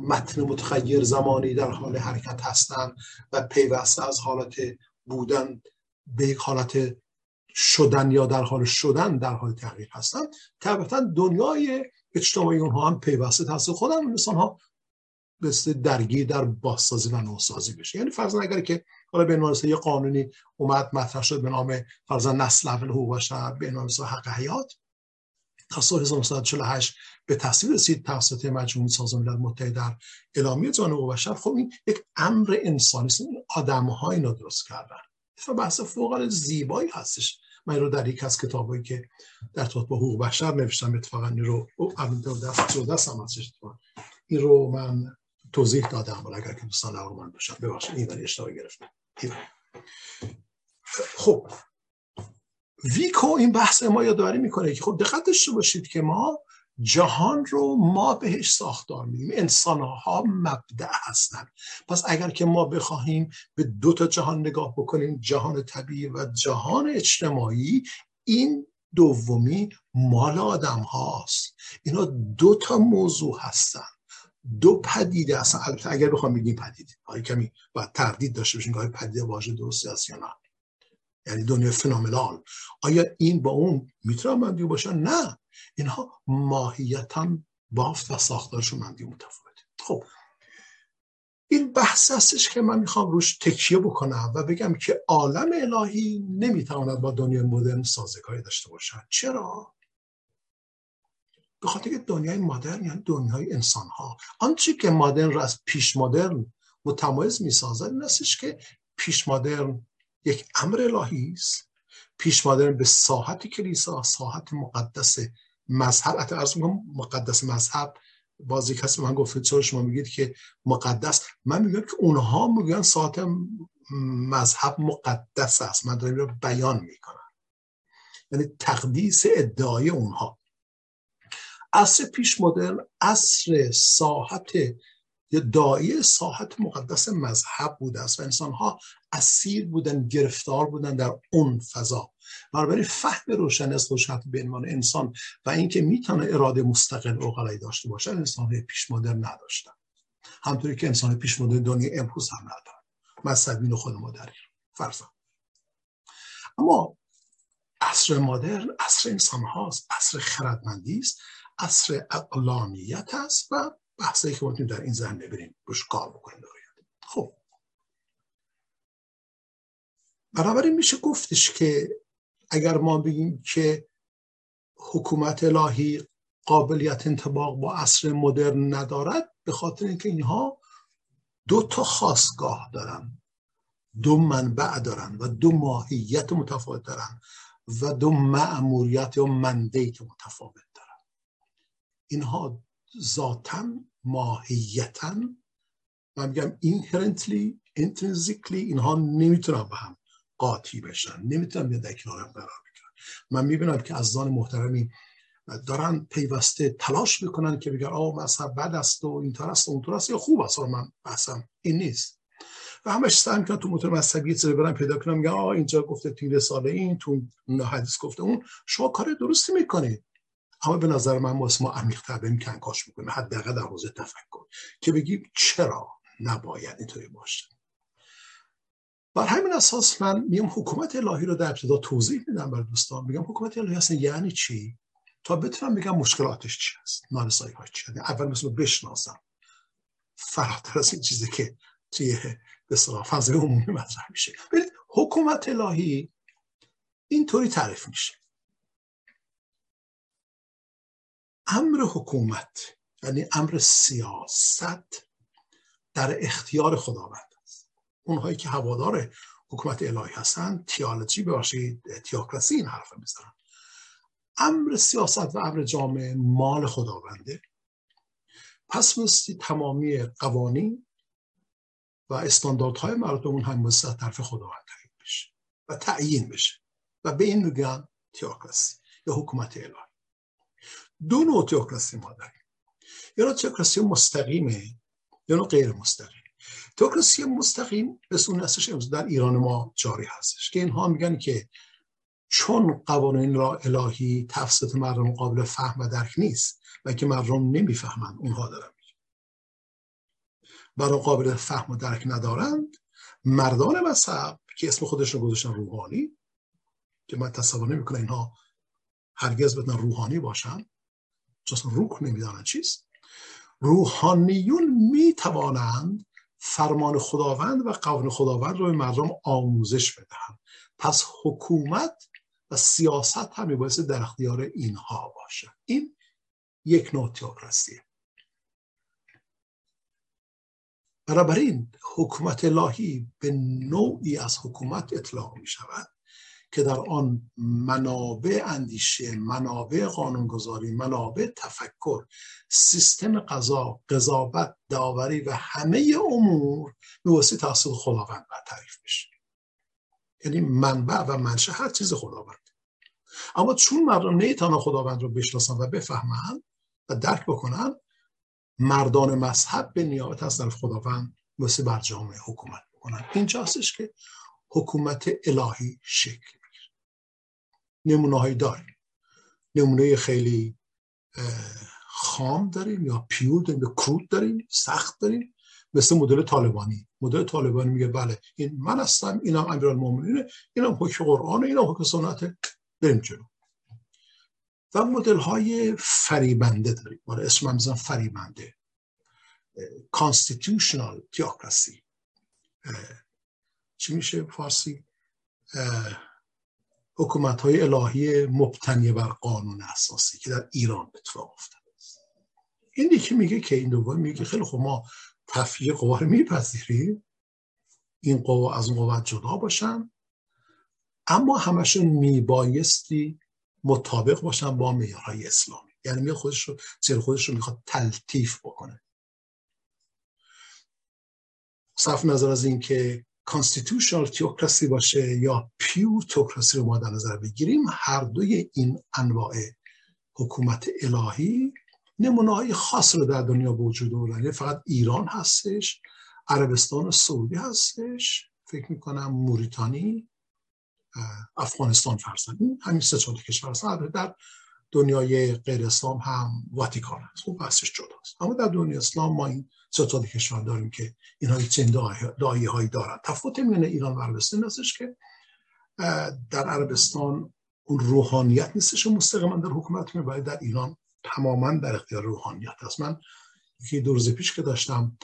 متن متخیر زمانی در حال حرکت هستند و پیوسته از حالت بودن به یک حالت شدن یا در حال شدن در حال تغییر هستند طبعا دنیای اجتماعی اونها هم پیوسته توسط خودم انسان ها مثل درگیر در بازسازی و نوسازی بشه. یعنی فرضاً اگر که حالا به عنوان یه قانونی اومد مطرح شد به نام فرضاً نسل اول حقوق بشر به عنوان حق حیات تا سال 1948 به تصویر رسید توسط مجموعه سازمان ملل متحد در اعلامیه جان حقوق بشر. خب این یک امر انسانی است. آدم ها اینو درست کردن. و بحث فوق زیبایی هستش. من رو در یک از کتابایی که در توت با حقوق بشر نوشتم اتفاقا این رو دست این رو من توضیح دادم. ولی اگر که دوستان من باشن ببخشید. این اشتباه گرفتم. خب ویکو این بحث ما یادآوری می‌کنه که خب دقت داشته باشید که ما جهان رو ما بهش ساختار میدیم انسان ها مبدع هستند. پس اگر که ما بخواهیم به دو تا جهان نگاه بکنیم جهان طبیعی و جهان اجتماعی این دومی مال آدم هاست اینا دو تا موضوع هستن. دو پدیده اصلا البته اگر بخوام بگیم پدیده های کمی باید تردید داشته باشیم که پدیده واژه درستی است یا نه. یعنی دنیا فنومنال. آیا این با اون می‌تونه مندی باشه نه. اینها ماهیتا بافت و ساختارشون مندی متفاوته. خب. این بحث هستش که من می‌خوام روش تکیه بکنم و بگم که عالم الهی نمی‌تواند با دنیای مدرن سازگاری داشته باشد. چرا؟ به خاطر که دنیای مدرن یعنی دنیای انسان ها آنچه که مدرن را از پیش مدرن متمایز می‌سازد این استش که پیش مدرن یک امر الهی است. پیش مدرن به ساحت کلیسا ساحت مقدس مذهب. حتی ارز مقدس مذهب. بازی کسی من گفت چرا شما میگید که مقدس؟ من میگم که اونها میگن ساعت مذهب مقدس است. من دارم رو بیان می‌کنم. یعنی تقدیس ادعای اونها. عصر پیش مدرن عصر ساحت یا دایی ساحت مقدس مذهب بوده است و انسان ها اسیر بودن گرفتار بودن در اون فضا. بنابراین فهم روشن از روشنت به عنوان انسان و اینکه می‌تونه اراده مستقل اوقلایی داشته باشه انسان های پیش مدرن نداشتن. همطوری که انسان پیش مدرن دنیا امروز هم ندارن. مذهبین خود ما در فرضا اما عصر مدرن عصر انسان هاست عصر خردمندی است عصر اقلانیت است و بحثایی که می‌تونیم در این زمینه بریم روش کار بکنیم خب. بنابراین میشه گفتش که اگر ما بگیم که حکومت الهی قابلیت انتباق با عصر مدرن ندارد به خاطر اینکه اینها دو تا خواستگاه دارن. دو منبع دارن و دو ماهیت متفاوت دارن و دو معموریت یا مندیت متفاوت دارن. اینها ذاتا ماهیتا. من میگم اینهرنتلی انترنزیکلی اینها نمی‌تونن به هم قاطی بشن. نمی‌تونن بیان در کنار هم قرار بگیرن. من می‌بینم که از زان محترمی دارن پیوسته تلاش می‌کنن که بگن آه مذهب بد است و اینطور است و اونطور است. یا خوب است. من بحثم این نیست. و همش سعی می‌کنن تو موتور مذهبی چیزی برن پیدا کنم میگن آه اینجا گفته تیر ساله این تو حدیث گفته اون. شما کار درستی می‌کنید. اما به نظر من واسه ما عمیق‌تر بریم کنکاش می‌کنه حداقل در حوزه تفکر. که بگیم چرا نباید اینطوری باشه. بر همین اساس من میام حکومت الهی رو در ابتدا توضیح میدم بر دوستان. میگم حکومت الهی اصلا یعنی چی؟ تا بتونم بگم مشکلاتش چی هست نارسایی ها چی هست اول مثل بشناسم. فراتر از این چیزی که توی به صلاح فضای عمومی مطرح میشه. ببینید حکومت الهی اینطوری تعریف میشه. امر حکومت یعنی امر سیاست در اختیار خداوند است. اونهایی که هوادار حکومت الهی هستن تیالوجی باشید تیاکراسی این حرف می‌زنن. امر سیاست و امر جامعه مال خداونده. پس مستی تمامی قوانین و استانداردهای مردم اون هم از طرف خداوند تعیین بشه و تعیین بشه. و به این میگن تیاکراسی یا حکومت الهی. دو نوع تئوکراسی ما داریم. یا تئوکراسی مستقیمه یا غیر مستقیم. تئوکراسی مستقیم به سنتش امروز در ایران ما جاری هستش که اینها میگن که چون قوانین را الهی تفسد مردم قابل فهم و درک نیست و که مردم نمی‌فهمند اونها دارن برای قابل فهم و درک ندارند مردان مذهب که اسم خودشون گذاشتن روحانی که من تصور نمی‌کنم اینها هرگز بدن روحانی باشن چون روح نمی‌دانند چیست. روحانیون می توانند فرمان خداوند و قوانین خداوند رو به مردم آموزش بدهند. پس حکومت و سیاست هم میبایسته در اختیار اینها باشه. این یک نوع تئوکراسیه بنابراین حکومت الهی به نوعی از حکومت اطلاق می شود که در آن منابع اندیشه منابع قانونگذاری منابع تفکر سیستم قضا قضاوت داوری و همه امور به واسطه تحصیل خداوند تعریف میشه. یعنی منبع و منشه هر چیز خداوند. اما چون مردم نیتانا خداوند رو بشناسن و بفهمن و درک بکنن مردان مذهب به نیابت از طرف خداوند واسه بر جامعه حکومت بکنن اینجاستش که حکومت الهی شکل نمونه هایی داریم. نمونه خیلی خام داریم یا پیور داریم یا کرود داریم سخت داریم. مثل مدل طالبانی. مدل طالبانی میگه بله این من هستم اینم امیرالمومنینه اینم حکم قرآن اینم حکم سنت. بریم جلو. و مدل های فریبنده داریم. مال اسم هم فریبنده. کانستیتوشنال تیوکراسی چی میشه فارسی؟ حکومت های الهی مبتنی بر قانون اساسی که در ایران اتفاق است. این یکی میگه که این دوم میگه خیلی خب ما تفیه قوا رو میپذیریم. این قوا از اون قوت جدا باشن. اما همشون میبایستی مطابق باشن با معیارهای اسلامی. یعنی می خودش رو زیر خودش رو می‌خواد تلطیف بکنه. صرف نظر از اینکه کانستیتوشنال تیوکراسی باشه یا پیور تیوکراسی رو ما در نظر بگیریم هر دوی این انواع حکومت الهی نمونه های خاص رو در دنیا وجود آوردن. یعنی فقط ایران هستش عربستان سعودی هستش فکر می‌کنم موریتانی افغانستان فرزن همین سه چهار کشور هستن. در دنیای غیر اسلام هم واتیکان هست. خوب بحثش جداست. اما در دنیای اسلام ما این سه کشور داریم که اینها چند دایی هایی دارن. تفاوت میان ایران و عربستان هستش که در عربستان اون روحانیت نیستش مستقیما در حکومت می در ایران تماما در اختیار روحانیت هست من یکی دو روز پیش که داشتم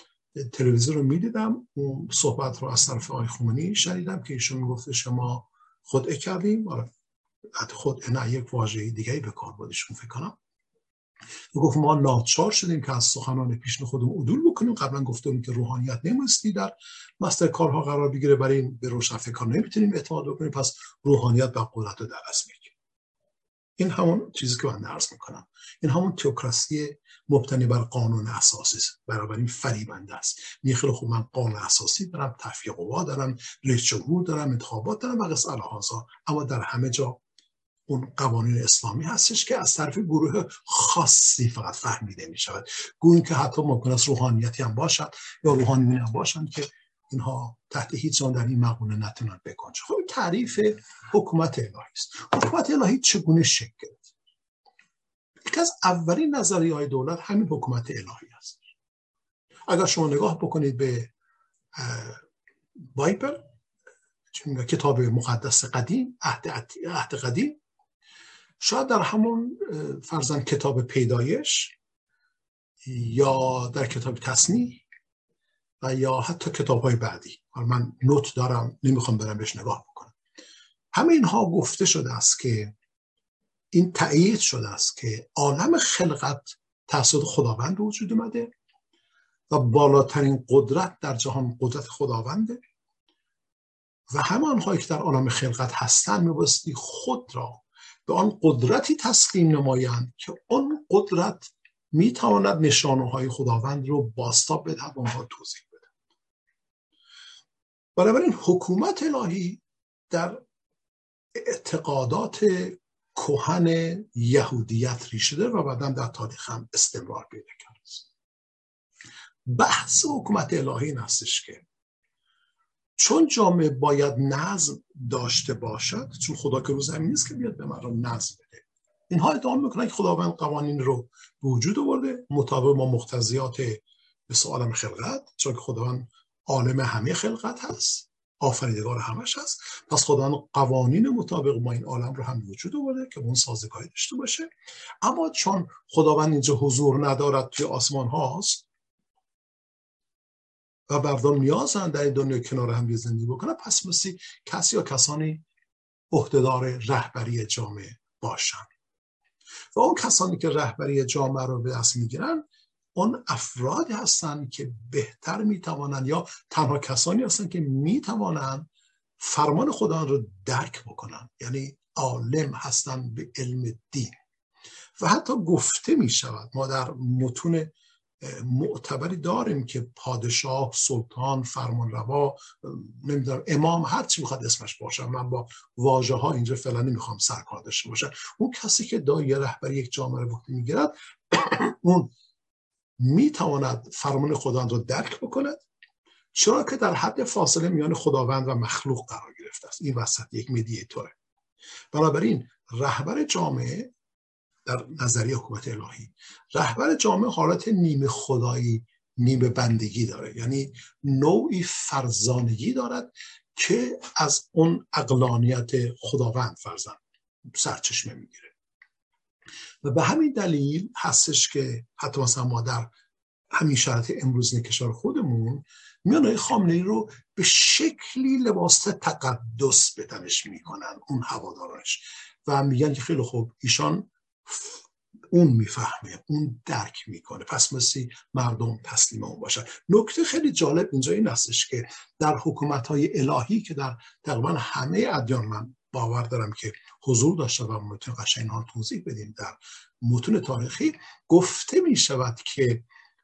تلویزیون رو می‌دیدم اون صحبت رو از طرف آقای خمینی شنیدم که ایشون می‌گفته شما خود کردیم. حتی خود نه یک واژه دیگه به کار بودشون فکر کنم. گفت ما ناچار شدیم که از سخنان پیشن خودمون عدول بکنیم. قبلا گفتم که روحانیت نمیستی در مستر کارها قرار بگیره برای این به روشنفکر نمی‌تونیم اعتماد بکنیم. پس روحانیت و قدرت رو در از این همون چیزی که من عرض می‌کنم. این همون تئوکراسی مبتنی بر قانون اساسی است. بنابراین فریبنده است. میخیلی خوب من قانون اساسی دارم تفیق قوا دارم رئیس جمهور دارم انتخابات دارم و قصه اما در همه جا اون قوانین اسلامی هستش که از طرف گروه خاصی فقط فهمیده می شود گویی که حتی ممکن است روحانیتی هم باشد یا روحانی هم باشند که اینها تحت هیچ در این مقوله نتونن بکنن. خب تعریف حکومت الهی است. حکومت الهی چگونه شکل گرفت؟ یکی از اولین نظری های دولت همین حکومت الهی است. اگر شما نگاه بکنید به بایبل کتاب مقدس قدیم عهد قدیم شاید در همون فرزن کتاب پیدایش یا در کتاب تصنیح و یا حتی کتاب های بعدی من نوت دارم نمی‌خوام برم بهش نگاه بکنم. همه اینها گفته شده است که این تأیید شده است که عالم خلقت توسط خداوند وجود اومده و بالاترین قدرت در جهان قدرت خداونده و همه آنهایی که در عالم خلقت هستند میبایستی خود را به آن قدرتی تسلیم نمایند که آن قدرت می‌تواند نشانه های خداوند رو باستاب بده و توضیح بده بنابراین حکومت الهی در اعتقادات کهن یهودیت ریشه داره و بعدا در تاریخ هم استمرار پیدا کرده بحث حکومت الهی این که چون جامعه باید نظم داشته باشد چون خدا که رو زمین نیست که بیاد به مردم نظم بده. اینها ادعا می‌کنن که خداوند قوانین رو به وجود آورده مطابق با مقتضیات به عالم خلقت چون که خداوند عالم همه خلقت هست آفریدگار همش هست. پس خداوند قوانین مطابق با این عالم رو هم وجود آورده که اون سازگاری داشته باشه. اما چون خداوند اینجا حضور ندارد توی آسمان هاست و مردم نیازن در این دنیا کنار هم زندگی بکنن. پس مثل کسی یا کسانی عهدهدار رهبری جامعه باشن. و اون کسانی که رهبری جامعه رو به دست می‌گیرن اون افرادی هستن که بهتر می‌توانند یا تنها کسانی هستن که می‌توانند فرمان خدا رو درک بکنن. یعنی عالم هستن به علم دین. و حتی گفته می شود ما در متون معتبری داریم که پادشاه سلطان فرمانروا نمی‌دونم امام هر چی می‌خواد اسمش باشه. من با واژه ها اینجا فعلا نمی‌خوام سرکار داشته باشم اون کسی که دایه رهبری یک جامعه رو می‌گیرد *clears throat* اون می‌تواند فرمان خداوند رو درک بکند. چرا که در حد فاصله میان خداوند و مخلوق قرار گرفته است. این وسط یک مدیتوره بنابراین رهبر جامعه در نظریه حکومت الهی. رهبر جامعه حالت نیمه خدایی نیمه بندگی داره. یعنی نوعی فرزانگی دارد که از اون اقلانیت خداوند فرزن سرچشمه می‌گیره. و به همین دلیل هستش که حتی مثلا ما در همین شرط امروز کشور خودمون میان خامنه رو به شکلی لباس تقدس به تنش می‌کنن اون هوادارانش. و میگن که خیلی خوب ایشان اون می‌فهمه اون درک می‌کنه. پس مثل مردم تسلیم اون باشن. نکته خیلی جالب اینجا این هستش که در حکومت های الهی که در تقریبا همه ادیان من باور دارم که حضور داشته و می‌تونیم قشنگ ها توضیح بدیم در متون تاریخی گفته می شود که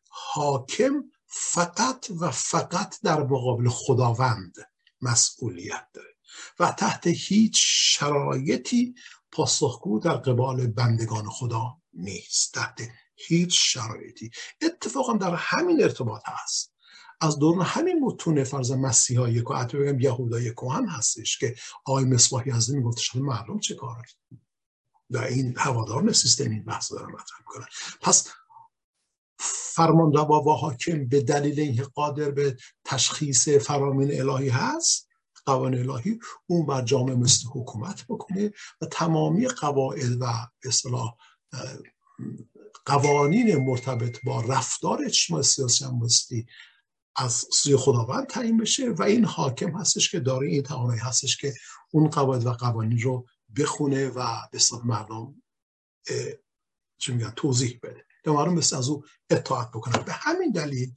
حاکم فقط و فقط در مقابل خداوند مسئولیت داره و تحت هیچ شرایطی پاسخگو در قبال بندگان خدا نیست. تحت هیچ شرایطی. اتفاقا در همین ارتباط هست. از دوران همین متون فرض مسیحا یک و بگم یهودای کهن هستش که آقای مصباحی از می‌گفت شما مردم چه کاره؟ در این هوادار سیستم این بحث دارم مطرح می‌کنن. پس فرمان روا و حاکم به دلیل اینکه قادر به تشخیص فرامین الهی هست قوانین الهی اون بر جامعه مثل حکومت بکنه و تمامی قواعد و اصطلاح قوانین مرتبط با رفتار اجتماعی سیاسی هم بستی از سوی خداوند تعیین بشه و این حاکم هستش که داره این توانایی هستش که اون قواعد و قوانین رو بخونه و به مردم چی میگن توضیح بده. مردم مثل از او اطاعت بکنن. به همین دلیل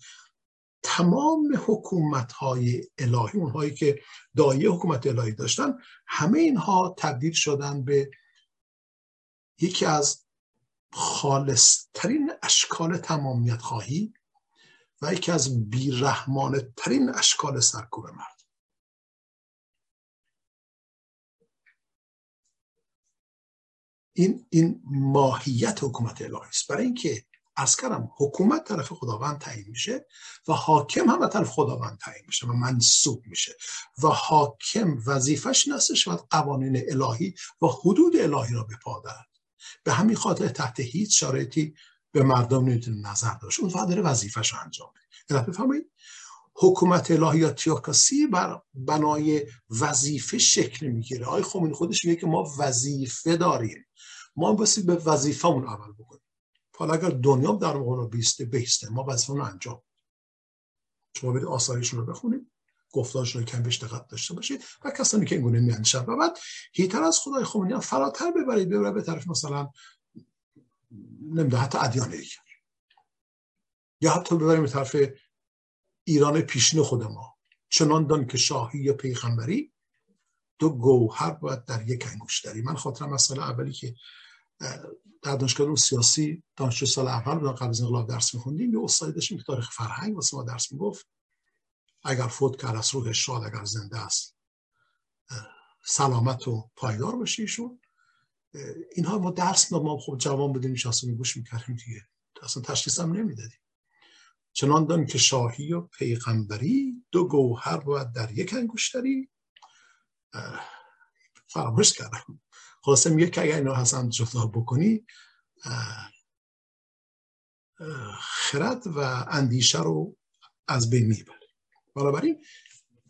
تمام حکومت های الهی اونهایی که دایه حکومت الهی داشتن همه اینها تبدیل شدن به یکی از خالصترین اشکال تمامیت خواهی و یکی از بیرحمانه ترین اشکال سرکوب مرد. این این ماهیت حکومت الهی است. برای اینکه از کردم حکومت طرف خداوند تعیین میشه و حاکم هم طرف خداوند تعیین میشه و منصوب میشه و حاکم وظیفش نستش و قوانین الهی و حدود الهی را بپادرد به همین خاطر تحت هیچ شرایطی به مردم نمی‌تونه نظر داشت. اون فقط داره وظیفش انجام بده بفهمید حکومت الهی یا تیوکاسی بر بنای وظیفه شکل می‌گیره. آقای خمینی خودش میگه که ما وظیفه داریم. ما باید به وظیفهمون عمل بکنیم. حالا اگر دنیا در موقع بیسته بیسته ما وظیفه رو انجام شما برید آثارشون رو بخونید گفتارشون رو کم بهش دقت داشته باشید و کسانی که اینگونه میاندیشن و بعد هیتر از خدای خمینی فراتر ببرید ببرید به طرف مثلا نمیده حتی ادیان دیگر یا حتی ببریم به طرف ایران پیشین خود ما. چنان دان که شاهی یا پیغمبری دو گوهر باید در یک انگوش داری من خاطرم مسئله اولی که در دانشگاه سیاسی دانشجو سال اول قبل از انقلاب درس میخوندیم. یه استادی داشتیم که تاریخ فرهنگ واسه ما درس می‌گفت. اگر فوت کرد از روح شاد اگر زنده است سلامت و پایدار باشه ایشون. اینها ما درس ما خب جوان بودیم نشستیم گوش می‌کردیم دیگه. اصلا تشخیص هم نمی‌دادیم. چنان دان که شاهی و پیغمبری دو گوهر باید در یک انگشتری. فراموش کردم. خلاصه میگه که اگر اینا حسن جدا بکنی خرد و اندیشه رو از بین می‌بری بنابراین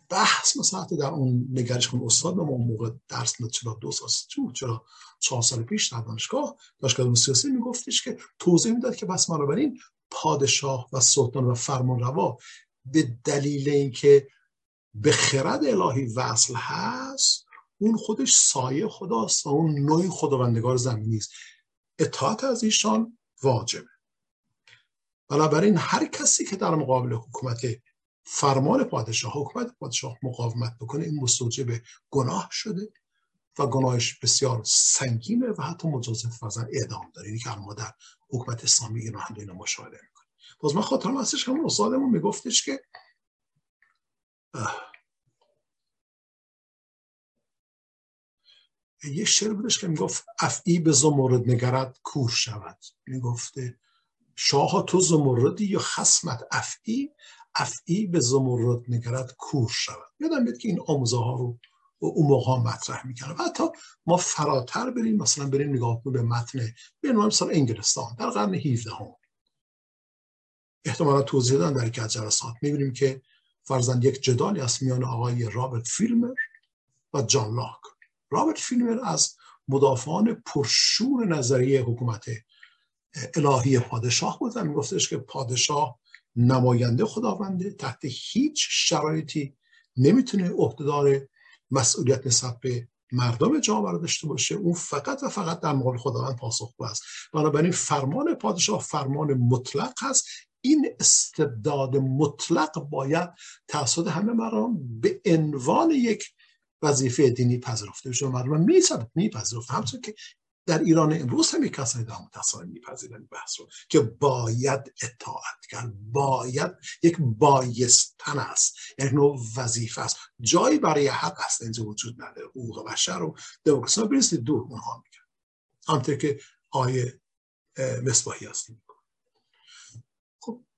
بحث مثلا در اون نگرش کن. استاد ما موقع درس چرا دو سال چرا چهار سال پیش در دانشگاه دانشگاه سیاسی میگفتش که توضیح می‌داد که بس بنابراین پادشاه و سلطان و فرمان روا به دلیل اینکه به خرد الهی وصل هست اون خودش سایه خداست و اون نوعی خداوندگار زمینی است. اطاعت از ایشان واجبه. بنابراین هر کسی که در مقابل حکومت فرمان پادشاه حکومت پادشاه مقاومت بکنه این مستوجب گناه شده و گناهش بسیار سنگینه و حتی مجازات فرزن اعدام داره. اینی که ما در حکومت اسلامی این هم اینو مشاهده می‌کنیم باز من خاطرم هستش همون استادمون میگفتش که یه شعر بودش که می‌گفت افعی به زمرد نگرد کور شود. می‌گفته شاه تو زمردی یا خسمت افعی افعی به زمرد نگرد کور شود. یادم بیاد که این آموزه ها رو اون موقع مطرح می‌کنه و حتی ما فراتر بریم مثلا بریم نگاه کنیم به متن به مثلا انگلستان در قرن 17 هم. احتمالا توضیح دادن در یک از جلسات. می‌بینیم که فرزند یک جدالی است میان آقای رابرت فیلمر و جان لاک. رابرت فیلمر از مدافعان پرشور نظریه حکومت الهی پادشاه بود و میگفتش که پادشاه نماینده خداونده تحت هیچ شرایطی نمی‌تونه عهدهدار مسئولیت نسبت به مردم جامعه داشته باشه. اون فقط و فقط در مقابل خداوند پاسخگو است. بنابراین فرمان پادشاه فرمان مطلق هست. این استبداد مطلق باید توسط همه مردم به عنوان یک وظیفه دینی پذیرفته بشه مردم میپذیرفت همچون که در ایران امروز هم کسانی در متصال میپذیرن بحث رو که باید اطاعت کرد. باید یک بایستن است. یک نوع وظیفه است. جایی برای حق است. اینجا وجود نداره. حقوق بشر و دموکراسی. بریستی دور اونها میگن. همطور که آیه مصباحی هستیم.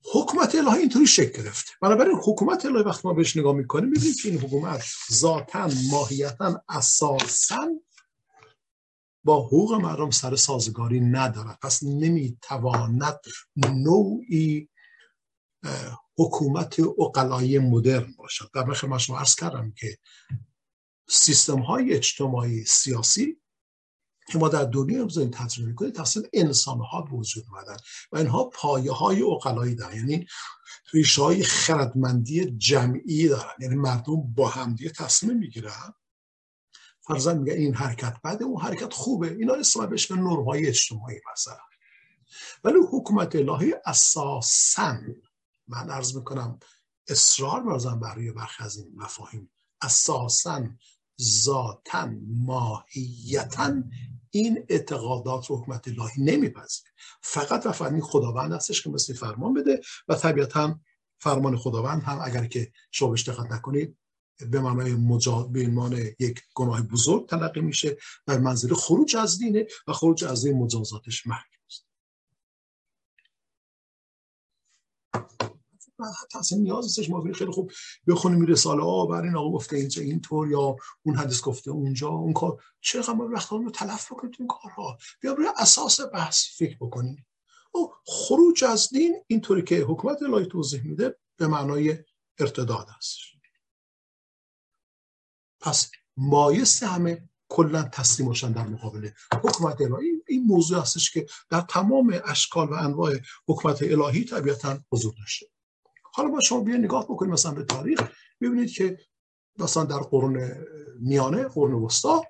حکومت الهی اینطوری شکل گرفته بنابراین حکومت الهی وقتی ما بهش نگاه می‌کنیم می‌بینیم که این حکومت ذاتا ماهیتا اساسا با حقوق مردم سر سازگاری ندارد. پس نمی‌تواند نوعی حکومت اقلایی مدرن باشد. در مخیر من شما عرض کردم که سیستم های اجتماعی سیاسی که ما در دنیا امروز تجربه می‌کنیم توسط انسان ها به وجود اومدن و اینها پایه های اقلایی دارن. یعنی ریشه های خردمندی جمعی دارن. یعنی مردم با همدیگه تصمیم می‌گیرن. فرزن میگه این حرکت بده اون حرکت خوبه. اینا اسم بهش به نرمای اجتماعی مثلا. ولی حکومت الهی اساسا من عرض می‌کنم اصرار برزن برای برخی از این مفاهیم. اساسا ذاتا ماهیتا این اعتقادات رو حکومت الهی نمیپذیره. فقط و فقط خداوند هستش که مثل فرمان بده و طبیعتا فرمان خداوند هم اگر که شما بهش دقت نکنید به معنای مجاد به عنوان یک گناه بزرگ تلقی میشه و منظور خروج از دینه و خروج از دین مجازاتش محکم است حتی اصلا نیاز نیستش ما خیلی خوب بخونیم رساله ها بر این آقا گفته اینجا اینطور یا اون حدیث گفته اونجا اون کار. چرا ما وقت رو تلف بکنید این کارها. بیا روی اساس بحث فکر بکنیم. او خروج از دین اینطوری که حکومت الهی توضیح میده به معنای ارتداد است. پس مایست همه کلا تسلیم باشن در مقابل حکومت الهی. این موضوع هستش که در تمام اشکال و انواع حکومت الهی طبیعتا حضور داشته. حالا ما شما بیا نگاه بکنید مثلا به تاریخ ببینید که مثلا در قرون میانه قرون وسطا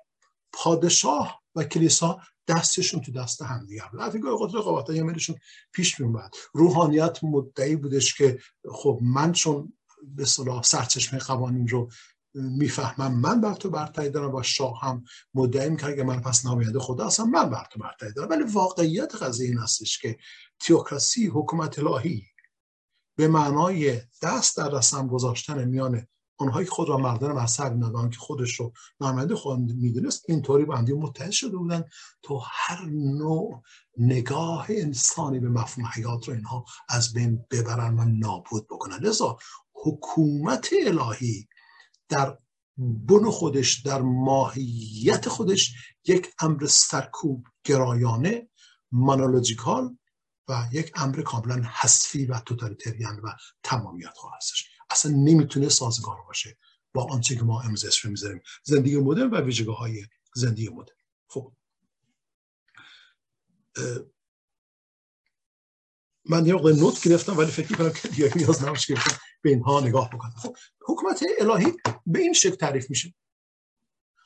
پادشاه و کلیسا دستشون تو دست هم دیگه بود حتی اوقات رقابت یه پیش میومد روحانیت مدعی بودش که خب من چون به صلاح سرچشمه قوانین رو می‌فهمم من بر تو برتری دارم و شاه هم مدعی می‌کنه که من پس نماینده خدا هستم من بر تو برتری دارم. ولی واقعیت قضیه این هستش که تیوکراسی حکومت الهی به معنای دست در رسم گذاشتن میان آنهایی خود را مردان مذهب ندان که خودش رو نماینده خود می‌دونست اینطوری با متحد شده بودن تو هر نوع نگاه انسانی به مفهوم حیات رو اینها از بین ببرن و نابود بکنن. لذا حکومت الهی در بن خودش در ماهیت خودش یک امر سرکوب گرایانه مانولوژیکال و یک امر کاملا حذفی و توتالیتریان و تمامیت خواه هستش. اصلا نمی‌تونه سازگار باشه با آنچه که ما امروز اسم می‌ذاریم. زندگی مدرن و ویژگاه های زندگی مدرن. خب. من یه نوت گرفتم ولی فکر کنم که دیگه نیاز نباشه که به اینها نگاه بکنم. خب حکومت الهی به این شکل تعریف میشه.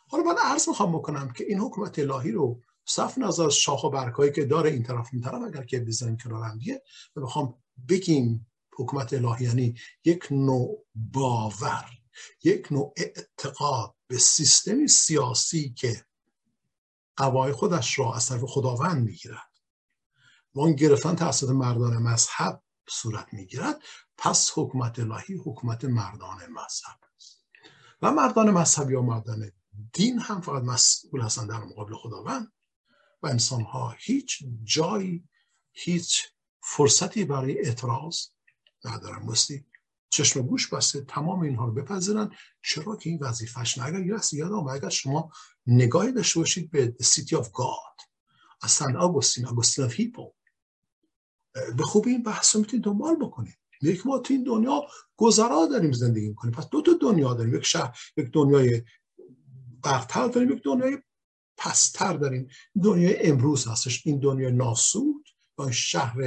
حالا من عرض می‌خوام بکنم که این حکومت الهی رو صف نظر شاخ و برکایی که داره این طرف این طرف اگر که کنار هم دیگه و بخوام بگیم حکومت الهی یعنی یک نوع باور یک نوع اعتقاد به سیستمی سیاسی که قوای خودش را از طرف خداوند می‌گیرد. وان گرفتن توسط مردان مذهب صورت می‌گیرد. پس حکومت الهی حکومت مردان مذهب است. و مردان مذهب یا مردان دین هم فقط مسئول هستند در مقابل خداوند. و انسان ها هیچ جایی هیچ فرصتی برای اعتراض ندارن. مستی چشم گوش بسته تمام اینها رو بپذیرن. چرا که این وظیفش نه؟ اگر یاد اگر شما نگاهی داشته باشید به سیتی آف گاد از سن آگوستین آگوستین آف هیپو به خوبی این بحث رو می‌تونید دنبال بکنید. یک ما تو این دنیا گذرا داریم زندگی می‌کنیم. پس دو تا دنیا داریم. یک شهر یک دنیای برتر داریم یک دنیای پستر داریم. دنیای امروز هستش. این دنیای ناسود با شهر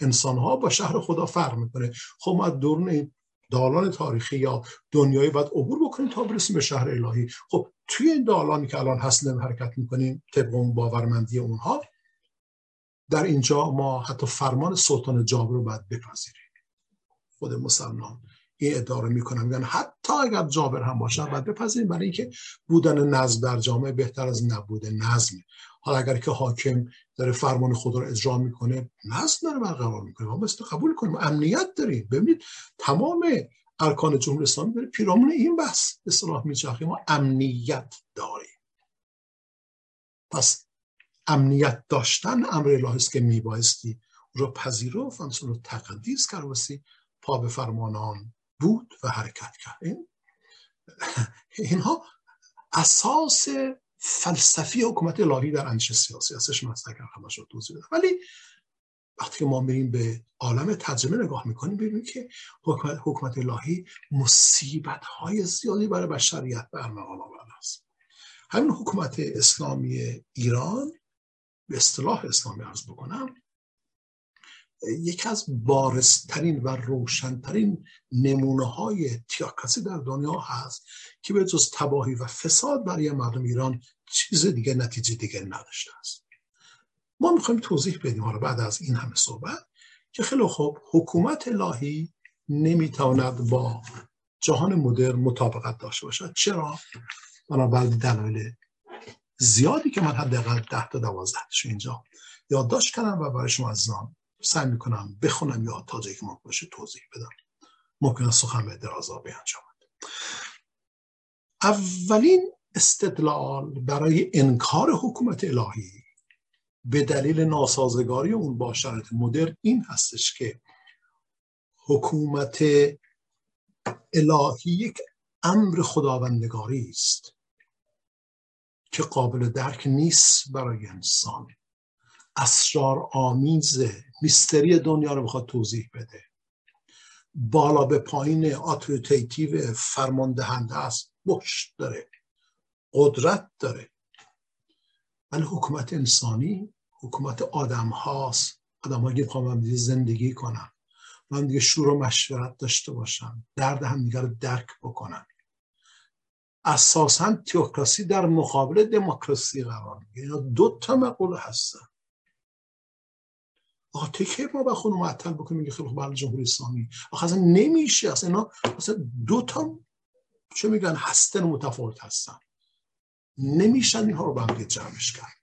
انسان ها با شهر خدا فرق می‌کنه. خب ما دورن این دالان تاریخی یا دنیایی باید عبور بکنیم تا برسیم به شهر الهی. خب توی این دالانی که الان هستیم حرکت می‌کنیم طبق اون باورمندی اونها در اینجا ما حتی فرمان سلطان جابر رو باید بپذیریم. خود مسلمان. این ادعا رو می‌کنم. میگن حتی اگر جابر هم باشه باید بپذیریم برای اینکه بودن نظم در جامعه بهتر از نبود نظم. حالا اگر که حاکم داره فرمان خدا رو اجرا می‌کنه نظم داره برقرار می‌کنه. ما مثل قبول کنیم. امنیت داریم. ببینید تمام ارکان جمهوری اسلامی داره پیرامون این بحث اصطلاح میچرخه. ما امنیت داریم. پس امنیت داشتن امر الهی است که میبایستی رو پذیرفت. رو تقدیس کرد پا به فرمانان. بود و حرکت کرد. این اینها اساس فلسفی حکومت الهی در انش سیاسی هستش من همش رو توضیح بدم. ولی وقتی که ما میریم به عالم ترجمه نگاه می‌کنیم ببینیم که حکومت, حکومت الهی مصیبت های زیادی برای بشریت برمغان آورده است. همین حکومت اسلامی ایران به اصطلاح اسلامی ارز بکنم یکی از بارسترین و روشنترین نمونه های تیاکسی در دنیا هست که به جز تباهی و فساد برای مردم ایران چیز دیگه نتیجه دیگه نداشته است. ما می‌خوایم توضیح بدیم حالا بعد از این همه صحبت که خیلی خوب حکومت الهی نمی‌تواند با جهان مدرن مطابقت داشته باشد. چرا؟ بنابراین دلایل زیادی که من حداقل ده تا دوازده اینجا یادداشت کردم و برای شما عزیزان سعی می‌کنم بخونم یا تا جایی که ما باشه توضیح بدم. ممکن سخن به درازا بیانجامد اولین استدلال برای انکار حکومت الهی به دلیل ناسازگاری اون با شرط مدر این هستش که حکومت الهی یک امر خداوندگاری است که قابل درک نیست برای انسان. اسرار آمیزه mystery دنیا رو بخواد توضیح بده. بالا به پایین authoritative فرماندهنده است. پشت داره. قدرت داره. ولی حکومت انسانی حکومت آدم هاست. آدم ها هم زندگی کنن. هم دیگه شور و مشورت داشته باشن. درد هم دیگه رو درک بکنن. اساسا تیوکراسی در مقابل دموکراسی قرار می‌گیره. دو تا مقوله هستن. آقا تکه ما بخون و معطل بکنیم میگه خیلی برای جمهوری اسلامی. آخه اصلا نمیشه. اصلا اینا اصلا دو تا چه میگن هستن متفاوت هستن. نمیشن اینها رو به هم جمعش کرد.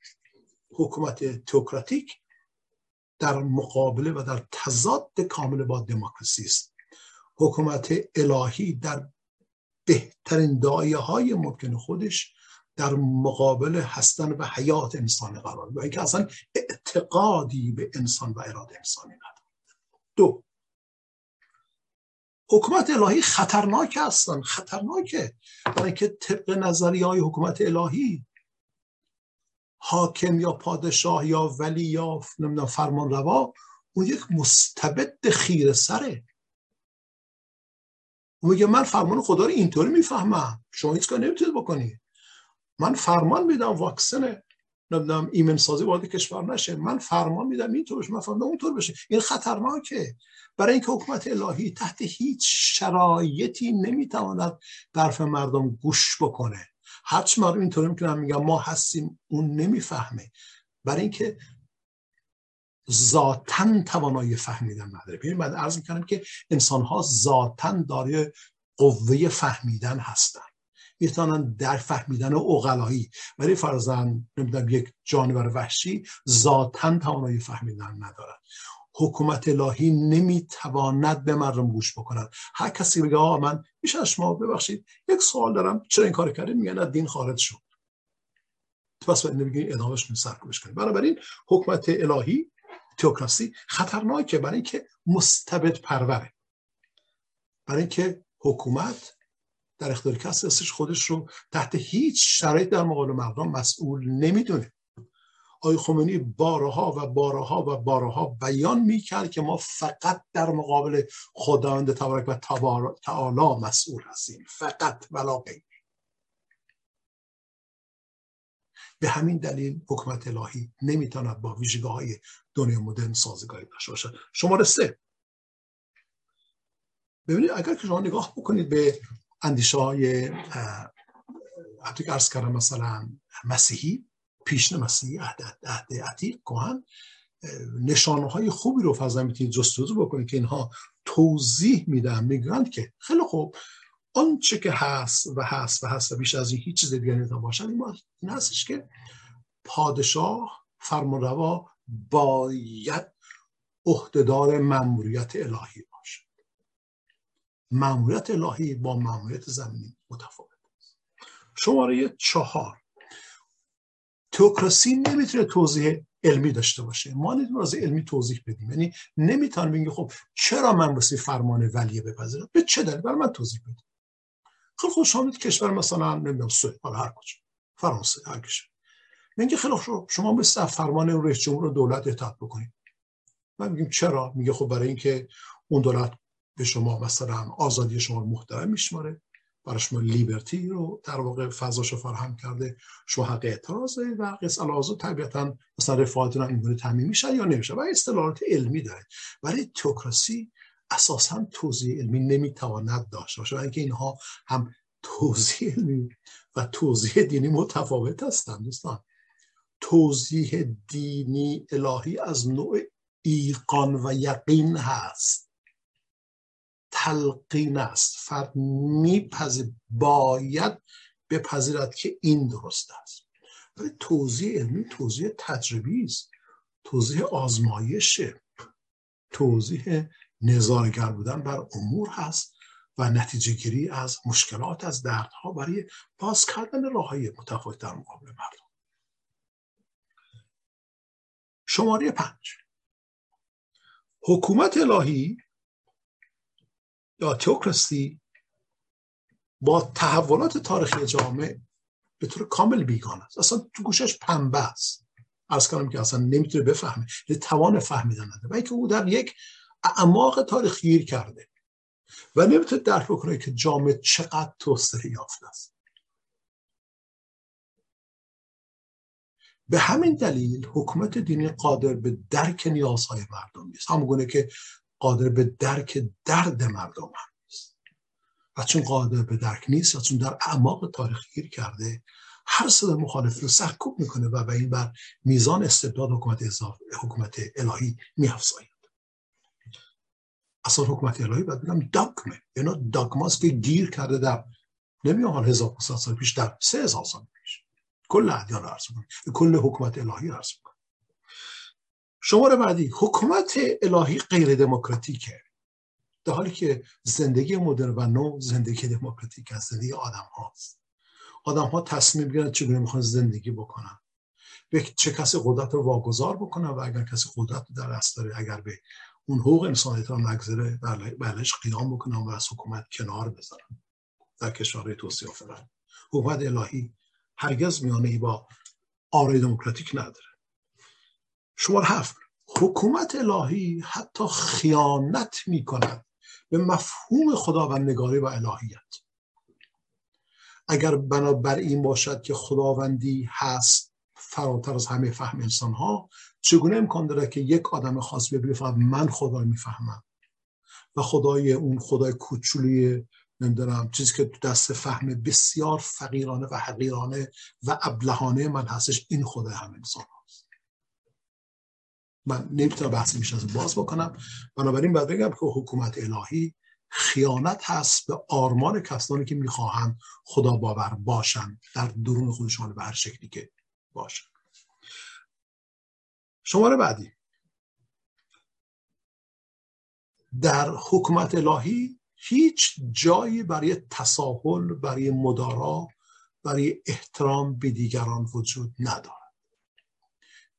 حکومت تئوکراتیک در مقابله و در تضاد کامل با دموکراسی است. حکومت الهی در بهترین دایه های ممکن خودش در مقابل هستن و حیات انسان قرار و اینکه اصلا اعتقادی به انسان و اراده انسانی نداره دو حکومت الهی خطرناک هستن. خطرناکه برای اینکه طبق نظریه های حکومت الهی حاکم یا پادشاه یا ولی یا نمی‌دونم فرمان روا اون یک مستبد خیر سره. اون میگه من فرمان خدا رو اینطوری می‌فهمم. شما هیچ کار نمی‌تونید بکنید. من فرمان میدم واکسن نمی‌دونم ایمن سازی وارد کشور نشه. من فرمان میدم اینطور بشه. من فرمان اونطور بشه. این خطرناکه. برای اینکه حکومت الهی تحت هیچ شرایطی نمی‌تواند برف مردم گوش بکنه. هرچی مردم اینطوری می‌کنن میگن ما هستیم اون نمی‌فهمه. برای اینکه ذاتا توانایی فهمیدن نداره. ببین بعد عرض می‌کنم که انسان ها ذاتا داره قوه فهمیدن هستن. می‌تونن در فهمیدن اقلایی ولی فرزن نمی‌دونم یک جانور وحشی ذاتا توانایی فهمیدن ندارد حکومت الهی نمی‌تواند به مردم گوش بکند. هر کسی بگه آقا من میشه شما ببخشید یک سوال دارم چرا این کار کردید؟ میگن دین خارج شد. پس باید نمیگه ادامهش سرکوبش کنید بنابراین حکومت الهی تئوکراسی خطرناکه برای اینکه مستبد پروره برای اینکه حکومت در اختیار کسی خودش رو تحت هیچ شرایط در مقابل مردم مسئول نمی‌دونه. آقای خمینی بارها و بارها و بارها بیان می‌کرد که ما فقط در مقابل خداوند تبارک و تعالی مسئول هستیم. فقط ولا غیر. به همین دلیل حکومت الهی نمی‌تواند با ویژگاه های دنیا مدرن سازگاری داشته باشد. شماره سه. ببینید اگر که شما نگاه بکنید به اندیشه های حتی که ارز کردم مثلا مسیحی پیشن مسیحی عهد عتیق کهن نشانه های خوبی رو فضا می‌تونید جستجو بکنید که اینها توضیح میدن می‌گویند که خیلی خوب آنچه که هست و هست و هست و بیش از این هیچ چیز دیگه نمی‌تونه باشد این هستش که پادشاه فرمانروا باید عهدهدار مأموریت الهی مأموریت الهی با مأموریت زمینی متفاوت است. شماره چهار. تئوکراسی نمی‌تونه توضیح علمی داشته باشه. ما نمی‌تونیم از علمی توضیح بدیم. یعنی نمی‌تونم بگیم خب چرا من واسه فرمان ولیه بپذیرم؟ به چه دلیل؟ برای من توضیح بدیم خیلی خوب شما کشور مثلا نمی‌دونم سوئد حالا هر کجا فرانسه هر کشور. میگه خیلی خوب شما مثل فرمان رئیس جمهور دولت اطاعت بکنید. من میگیم چرا؟ میگه خب برای اینکه اون دولت به شما مثلا آزادی شما محترم میشماره برای شما لیبرتی رو در واقع فضاش فراهم کرده شما حق اعتراض و قص الازو طبیعتا مثلا رفاهتون هم اینگونه تعمیم میشه یا نمیشه و اصطلاحات علمی داره. ولی توکراسی اساسا توضیح علمی نمی‌تواند داشته باشه اینکه اینها هم توضیح علمی و توضیح دینی متفاوت هستند دوستان. توضیح دینی الهی از نوع ایقان و یقین هست. تلقین است فرد میپذیر باید بپذیرد که این درست است. ولی توضیح علمی توضیح تجربی است. توضیح آزمایشه. توضیح نظارگر بودن بر امور هست و نتیجه گیری از مشکلات از دردها برای باز کردن راه های متفاوت در مقابل مردم. شماره پنج. حکومت الهی یا تئوکراسی با تحولات تاریخی جامعه به طور کامل بیگانه است. اصلا تو گوشش پنبه است. از کنم که اصلا نمی‌تونه بفهمه. توان فهمیدن نداره و اینکه او در یک اعماق تاریخ گیر کرده و نمی‌تونه درک بکنه که جامعه چقدر توسعه یافته است. به همین دلیل حکومت دینی قادر به درک نیازهای مردم نیست. همونگونه که قادر به درک درد مردم هم نیست. و چون قادر به درک نیست و چون در اعماق تاریخ گیر کرده هر صدا مخالف رو سرکوب می‌کنه و به این بر میزان استبداد حکومت حکومت الهی میافزاید. اصلا حکومت الهی باید بگم داگمه یعنی داگماست که گیر کرده در نمیام حال هزار سال پیش در هزار سال پیش. کل ادیان رو عرض کل حکومت الهی عرض شماره بعدی حکومت الهی غیر دموکراتیکه. در حالی که زندگی مدرن و نو زندگی دموکراتیک است زندگی آدم هاست. آدم ها تصمیم بگیرن چگونه می‌خوان زندگی بکنن. به چه کسی قدرت رو واگذار بکنن و اگر کسی قدرت در دست داره اگر به اون حقوق انسانیت ها نگذره بلش قیام بکنن و از حکومت کنار بذارن. در کشورهای توسعه یافته حکومت الهی هرگز میانه ای با آرای دموکراتیک نداره. شماره هفت. حکومت الهی حتی خیانت می کند به مفهوم خداوندگاری و الهیت. اگر بنابر این باشد که خداوندی هست فراتر از همه فهم انسان ها چگونه امکان داره که یک آدم خاص بگه فقط من خدا می‌فهمم؟ و خدای اون خدای کوچولی نمی‌دونم چیزی که تو دست فهم بسیار فقیرانه و حقیرانه و ابلهانه من هستش این خدای هم انسان من نمی‌تونم بحث از باز بکنم. بنابراین باید بگم که حکومت الهی خیانت هست به آرمان کسانی که می‌خواهند خدا باور باشند در درون خودشان به هر شکلی که باشند شماره بعدی. در حکومت الهی هیچ جایی برای تساهل برای مدارا برای احترام به دیگران وجود ندارد.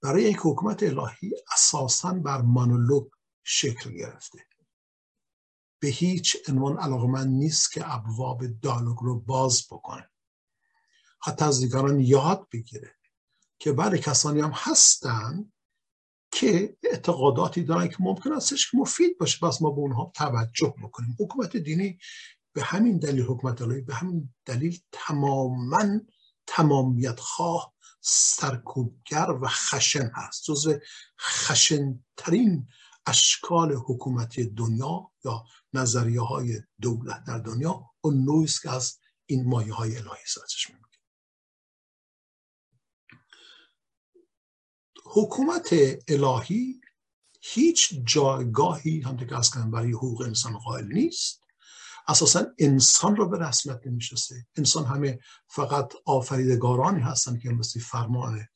برای یک حکومت الهی اساسا بر مانولوگ شکل گرفته. به هیچ عنوان علاقمند نیست که ابواب دالوگ رو باز بکنه. حتی از دیگران یاد بگیره که بله کسانی هم هستن که اعتقاداتی دارن که ممکن است که مفید باشه. پس ما به اونها توجه بکنیم. حکومت دینی به همین دلیل حکومت الهی به همین دلیل تماما تمامیت خواه سرکوبگر و خشن هست. جز خشنترین اشکال حکومتی دنیا یا نظریه های دولت در دنیا اون نوعی که از این مایه های الهی سازش میگه حکومت الهی هیچ جایگاهی هم که از برای حقوق انسان قائل نیست. اساسا انسان رو به رسمیت نمی‌شناسه. انسان همه فقط آفریدگارانی هستن که مثل فرمان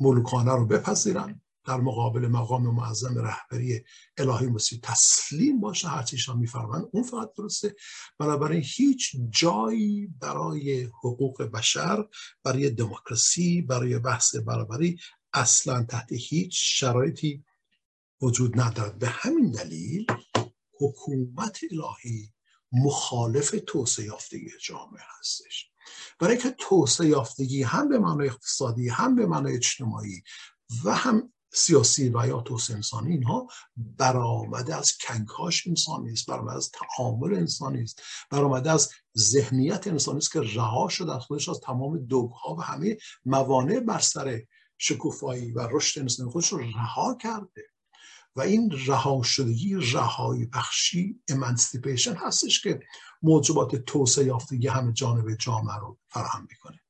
ملوکانه رو بپذیرن. در مقابل مقام معظم رهبری الهی مسیح تسلیم باشه هر چیشان میفرمند اون فقط درسته. بنابراین هیچ جایی برای حقوق بشر برای دموکراسی برای بحث برابری اصلا تحت هیچ شرایطی وجود ندارد. به همین دلیل حکومت الهی مخالف توسعه یافتگی جامعه هستش. برای که توسعه یافتگی هم به معنای اقتصادی هم به معنای اجتماعی و هم سیاسی و یا توسعه انسانی اینها برآمده از کنکاش انسانی است برآمده از تعامل انسانی است برآمده از ذهنیت انسانی است که رها شده از خودش از تمام دوگها و همه موانع بر سر شکوفایی و رشد انسانی خودش رو رها کرده. و این رها شدگی رهایی بخشی امنسیپیشن هستش که موجبات توسعه یافتگی همه جانب جامعه رو فراهم می‌کنه.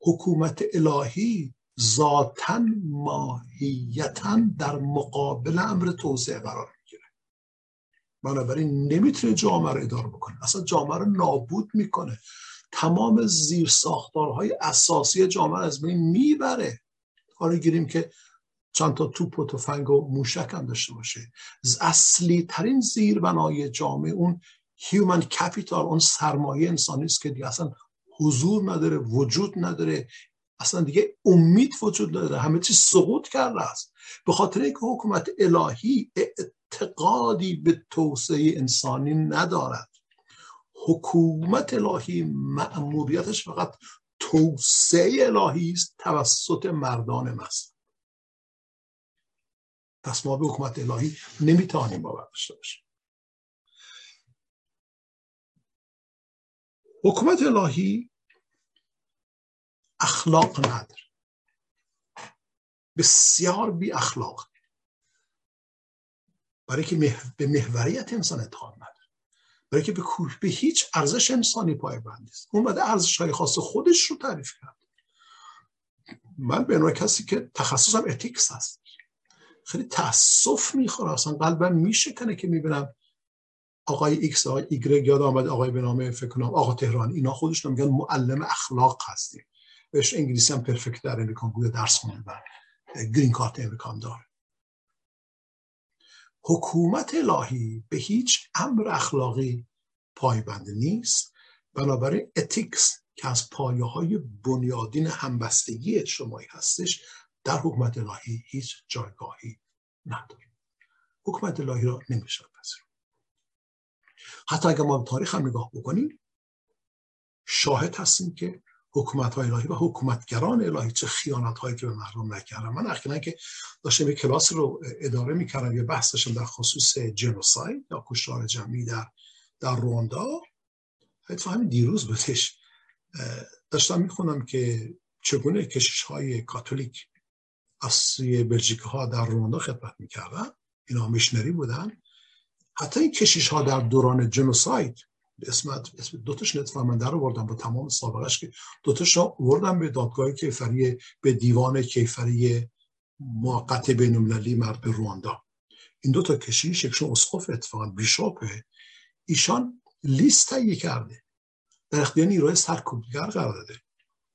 حکومت الهی ذاتا ماهیتا در مقابل امر توسعه قرار می‌گیره. بنابراین نمی‌تونه جامعه رو اداره بکنه. اصلا جامعه رو نابود می‌کنه. تمام زیر ساختارهای اساسی جامعه از بین می‌بره. حالا گیریم که چند تا توپ و تفنگ و موشک هم داشته باشه. اصلی ترین زیربنای جامعه اون هیومن کپیتال اون سرمایه انسانی است که دیگه اصلا حضور نداره وجود نداره. اصلا دیگه امید وجود نداره. همه چیز سقوط کرده است. به خاطر اینکه حکومت الهی اعتقادی به توسعه انسانی ندارد. حکومت الهی مأموریتش فقط توسعه الهی است توسط مردان مست. پس ما به حکومت الهی نمی‌توانیم باور داشته باشیم. حکومت الهی اخلاق نداره. بسیار بی اخلاق. برای که به محوریت انسان اعتقاد نداره. برای که به, به هیچ ارزش انسانی پایبند نیست اون بعد ارزش های خاص خودش رو تعریف کرد. من به نوع کسی که تخصصم اتیکس هست. خیلی تاسف می‌خوره. اصلا قلبم میشکنه که می‌بینم آقای ایکس آقای ایگرگ یاد آمد آقای به نام فکر کنم آقا تهرانی اینا خودشون میگن معلم اخلاق هستیم. بهش انگلیسی هم perfect در امریکا بوده درس خونده و green card امریکا هم داره. حکومت الهی به هیچ امر اخلاقی پایبند نیست. بنابراین ethics که از پایه های بنیادین همبستگی اجتماعی هستش در حکومت الهی هیچ جایگاهی نداره حکومت الهی را نمیشه پذیر حتی اگر ما تاریخ هم نگاه بکنیم شاهد هستیم که حکومت های الهی و حکومتگران الهی چه خیانت هایی که به مردم نکردن. من اخیرا که داشتم یک کلاس رو اداره می‌کردم یه بحث داشتم در خصوص جنوساید یا کشتار جمعی در در رواندا. حتی همین دیروز بودش داشتم می‌خونم که چگونه کشش های کاتولیک از سوی بلژیک ها در رواندا خدمت می‌کردن. اینا میشنری بودن. حتی این کشیش ها در دوران جنوساید اسمت اسم دوتاش من در بردم با تمام سابقش که دوتاش رو وردم به دادگاه کیفری به دیوان کیفری موقت بین المللی مرد به رواندا. این دوتا کشیش یکشون اسقف اتفاقا بیشاپه. ایشان لیست تهیه کرده. در اختیار نیروی سرکوبگر قرار داده.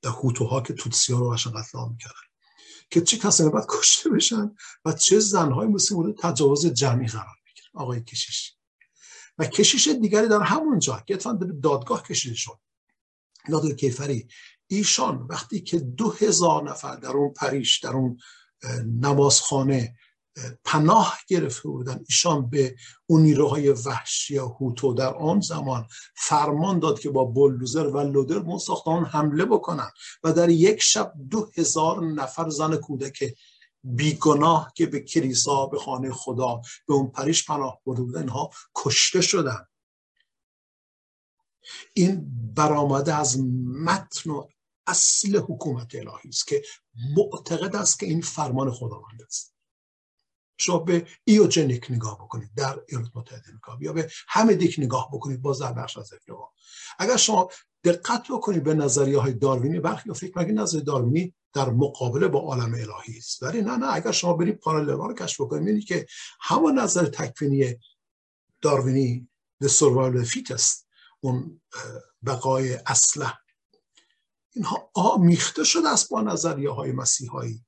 در هوتوها که توتسیا رو قشنگ قتل عام می‌کردن که چه کسانی باید کشته بشن و چه زنهای مثل مورد تجاوز جمعی قرار می‌گیره آقای کشیش. و کشیش دیگری در همون جا که اتفاقا به دادگاه کشیده شد. دادگاه کیفری. ایشان وقتی که دو هزار نفر در اون پریش در اون نمازخانه پناه گرفته بودن. ایشان به اون نیروهای وحشی هوتو در آن زمان فرمان داد که با بلدوزر و لودر به ساختمان حمله بکنن و در یک شب دو هزار نفر زن کودک بیگناه که به کلیسا به خانه خدا به اون پریش پناه برده بودن اینها کشته شدن. این برآمده از متن و اصل حکومت الهی است که معتقد است که این فرمان خداوند است. شما به ایوجنیک نگاه بکنید در ایالات متحده امریکا. یا به همه دیک نگاه بکنید باز در بخش از افریقا اگر شما دقت بکنید به نظریه های داروینی برخی فکر مگه نظریه داروینی در مقابله با عالم الهی است. ولی نه نه. اگر شما برید پارالل رو کشف بکنید می‌بینید که همون نظر تکوینی داروینی the survival fittest اون بقای اصله اینها آمیخته شده است با نظریه های مسیحایی.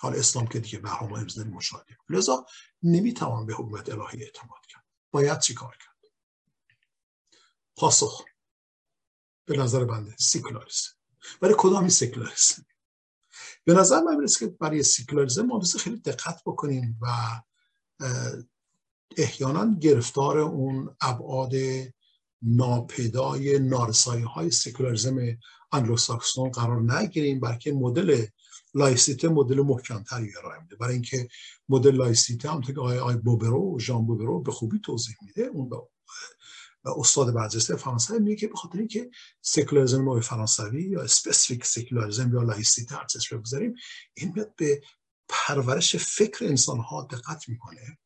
حال اسلام که دیگه به همه امروز مشاهده لذا نمی‌توان به حکومت الهی اعتماد کرد. باید چی کار کرد؟ پاسخ. به نظر بنده سیکولاریسم. برای کدامی سیکولاریسم؟ به نظر من می‌رسه که برای سیکولاریسم ما خیلی دقت بکنیم و احیانا گرفتار اون ابعاد ناپیدای نارسایی های سکولاریزم انگلوساکسون قرار نگیریم بلکه مدل laïcité مدل محکمتری ارائه میده. برای اینکه مدل laïcité هم که آقای آی بوبرو ژان بوبرو به خوبی توضیح میده. اون به استاد برجسته فرانسوی میگه که به خاطر اینکه سکولاریسم نوع فرانسوی یا specific سکولاریسم یا laïcité رو بگذاریم این میاد به پرورش فکر انسان ها دقت می‌کنه.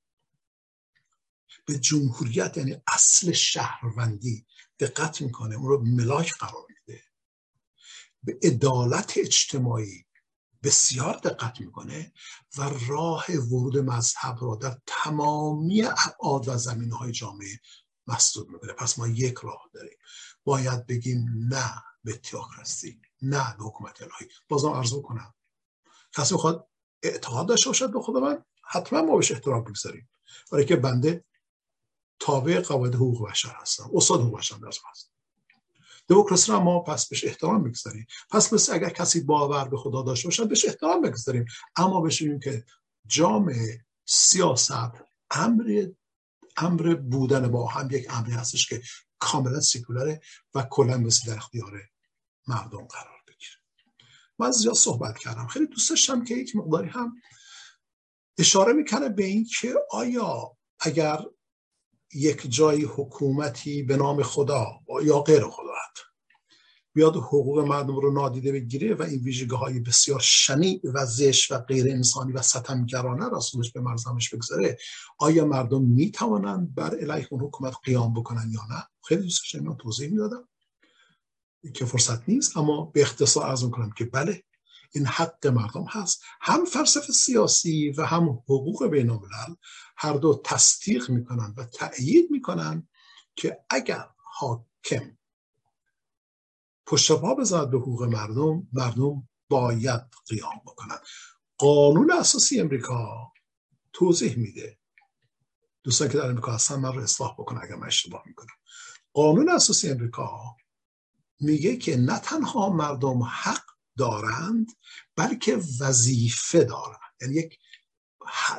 به جمهوریت یعنی اصل شهروندی دقت می‌کنه. اون رو ملاک قرار میده. به عدالت اجتماعی بسیار دقت می‌کنه و راه ورود مذهب را در تمامی ابعاد و زمینه های جامعه مسدود می‌کنه. پس ما یک راه داریم. باید بگیم نه به تیاکراسی نه به حکومت الهی. بازم ارزو کنم کسی می‌خواد اعتقاد داشته باشد به خود من حتما ما بهش احترام بگذاریم برای که بنده تابع قواعد حقوق بشر هستم. استاد حقوق بشر در هست دموکراسی رو ما پس بهش احترام بگذاریم پس مثل اگر کسی باور به خدا داشته باشه بهش احترام بگذاریم اما بشیم که جامعه سیاست امر امر بودن با هم یک امری هستش که کاملا سیکولاره و کلا مثل در اختیار مردم قرار بگیره. من زیاد صحبت کردم. خیلی دوست داشتم که یک مقداری هم اشاره می‌کنه به این که آیا اگر یک جای حکومتی به نام خدا یا غیر خدا بیاد حقوق مردم رو نادیده بگیره و این ویژگی های بسیار شنی و زش و غیر انسانی و ستمگرانه رسولش به مرزمش بگذاره. آیا مردم می توانند بر علیه اون حکومت قیام بکنن یا نه؟ خیلی دوست داشتم توضیح می‌دادم. که فرصت نیست اما به اختصار ارز کنم که بله این حق مردم هست. هم فلسفه سیاسی و هم حقوق بین الملل هر دو تصدیق می‌کنن و تأیید می‌کنن که اگر حاکم پشت پا بزد به حقوق مردم مردم باید قیام بکنن. قانون اساسی امریکا توضیح میده. دوستان که در امریکا هستن من رو اصلاح بکنن اگر من اشتباه می‌کنم. قانون اساسی امریکا میگه که نه تنها مردم حق دارند بلکه وظیفه دارند. یعنی یک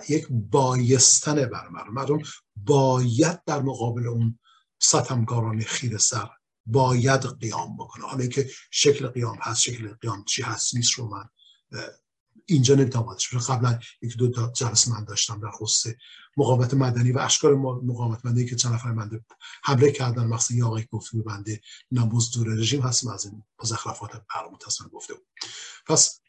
یک بایستن بر مردم. مردم باید در مقابل اون ستمکاران خیر سر باید قیام بکنه. حالا اینکه شکل قیام هست شکل قیام چی هست نیست رو من اینجا نمی‌تونم قبلا یک دو تا جلسه من داشتم در خصوص مقاومت مدنی و اشکال مقاومت مدنی که چند نفر بنده حمله کردن. مخصوصا یه آقای گفت بنده نموز دور رژیم هستیم از این مزخرفات برام گفته بود پس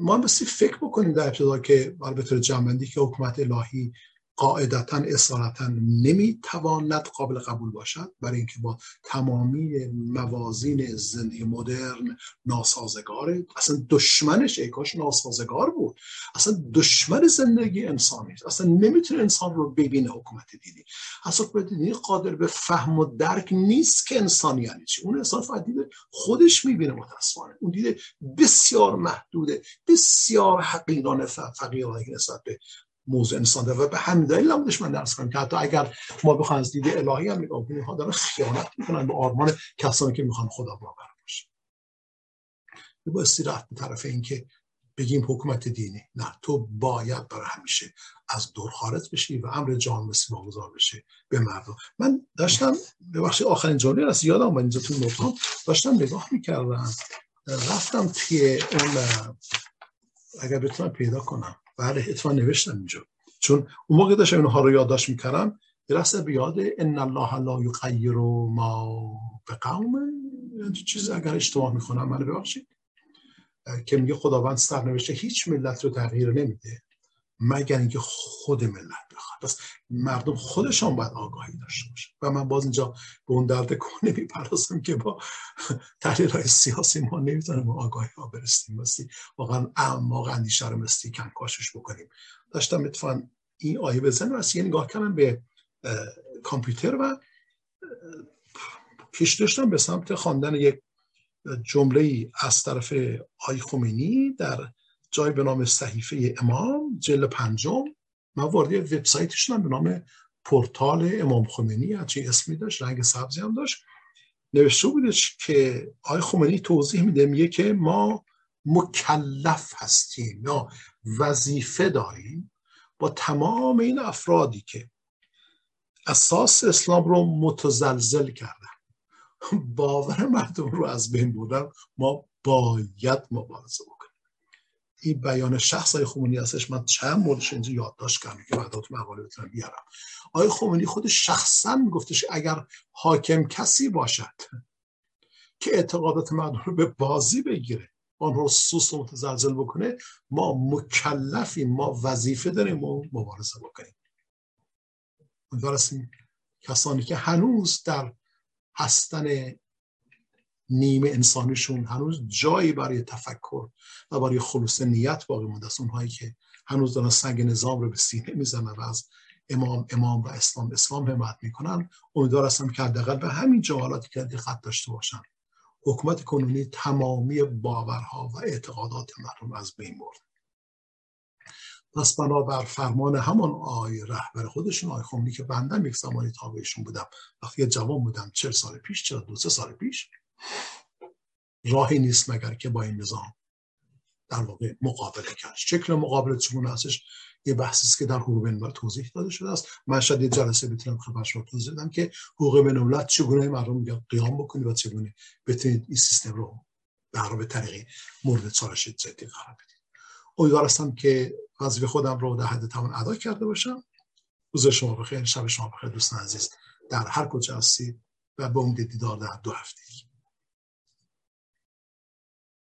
ما بسی فکر بکنیم در ابتدا که به طور جنبندی که حکومت الهی قاعدتا اصالتا نمی‌تواند قابل قبول باشد برای اینکه با تمامی موازین زندگی مدرن ناسازگاره اصلا دشمنش ایکاش ناسازگار بود. اصلا دشمن زندگی انسانی است. اصلا نمی‌تونه انسان رو ببینه حکومت دینی اصلا حکومت دینی قادر به فهم و درک نیست که انسانی یعنی چی. اون انسان فقط دیده خودش می‌بینه متاسفانه. اون دیده بسیار محدوده بسیار حقیرانه فقیرانه نسبت به موضوع انسان داره و به همین دلیل هم من درس کنم که حتی اگر ما بخوایم از دید الهی هم نگاه کنیم دارن خیانت می‌کنن به آرمان کسانی که می‌خوان خدا باور باشه با استراحت به طرف اینکه بگیم حکومت دینی. نه تو باید برای همیشه از دور خارج بشی و امر جان مثل واگذار بشه به مردم. من داشتم به بخش آخرین جمله از یادم من اینجا تو نوتام. داشتم نگاه می‌کردم. رفتم توی اون اگر بتونم پیدا کنم. بله اتفاق نوشتم اینجا. چون اون موقع داشتم اینها رو یادداشت می‌کردم درسته بیاد ان الله لا یغیر ما به قوم چیزی اگر اشتباه می‌کنم من ببخشید که میگه خداوند سرنوشته هیچ ملت رو تغییر نمیده. مگر اینکه خود ملت بخواد. پس مردم خودشان باید آگاهی داشته باشه و من باز اینجا به اون درد کنه می‌پردازم که با تحلیل های سیاسی ما نمی‌تونیم آگاهی ها برستیم مستی واقعا اعماق اندیشه رو مستی کنکاشش بکنیم. داشتم اتفاقا این آیه بزن و یه نگاه کردم به کامپیوتر و کش داشتم به سمت خواندن یک جمله از طرف آی خمینی در جای به نام صحیفه امام جل پنجم. من وارد وبسایت شدم به نام پورتال امام خمینی. هرچی اسمی داشت رنگ سبزی هم داشت. نوشته بودش که آی خمینی توضیح میده میگه که ما مکلف هستیم یا وظیفه داریم با تمام این افرادی که اساس اسلام رو متزلزل کردن. باور مردم رو از بین بردن. ما باید مبارزه این بیان شخص های خمینی هستش. من چند موردش اینجا یادداشت کردم که بعدا تو مقاله بتونم بیارم. آقای خمینی خود شخصا گفتش اگر حاکم کسی باشد که اعتقادات مردم رو به بازی بگیره آن رو سوس و متزلزل بکنه ما مکلفیم ما وظیفه داریم و مبارزه بکنیم. امیدوارستیم کسانی که هنوز در هستن نیمه انسانیشون هنوز جایی برای تفکر و برای خلوص نیت باقی مونده است. اونهایی که هنوز دارن سنگ نظام رو به سینه می‌زنن و از امام امام و اسلام اسلام حمایت می‌کنن امیدوار هستم که حداقل به همین جوالاتی که دقت داشته باشن حکومت کنونی تمامی باورها و اعتقادات مردم از بین برد. پس بنابر فرمان همان آی رهبر خودشون آی خمینی که بندم یک زمانی تابعشون بودم وقتی جوان بودم چل سال پیش چرا دو سه سال پیش راهی نیست مگر که با این نظام در واقع مقابله کرد. شکل مقابله چگونه هستش یه بحثی است که در حقوق بین توضیح داده شده است. من شاید یه جلسه بتونم خبرش رو توضیح بدم که حقوق بین چگونه مردم قیام بکنید و چگونه بتونید این سیستم رو در به طریقی مورد چالش جدی قرار بدید. امیدوار هستم که وظیفه خودم رو در حد توان ادا کرده باشم. روز شما بخیر شب شما بخیر دوستان عزیز. در هر کجا هستید و به امید دیدار در دو هفته.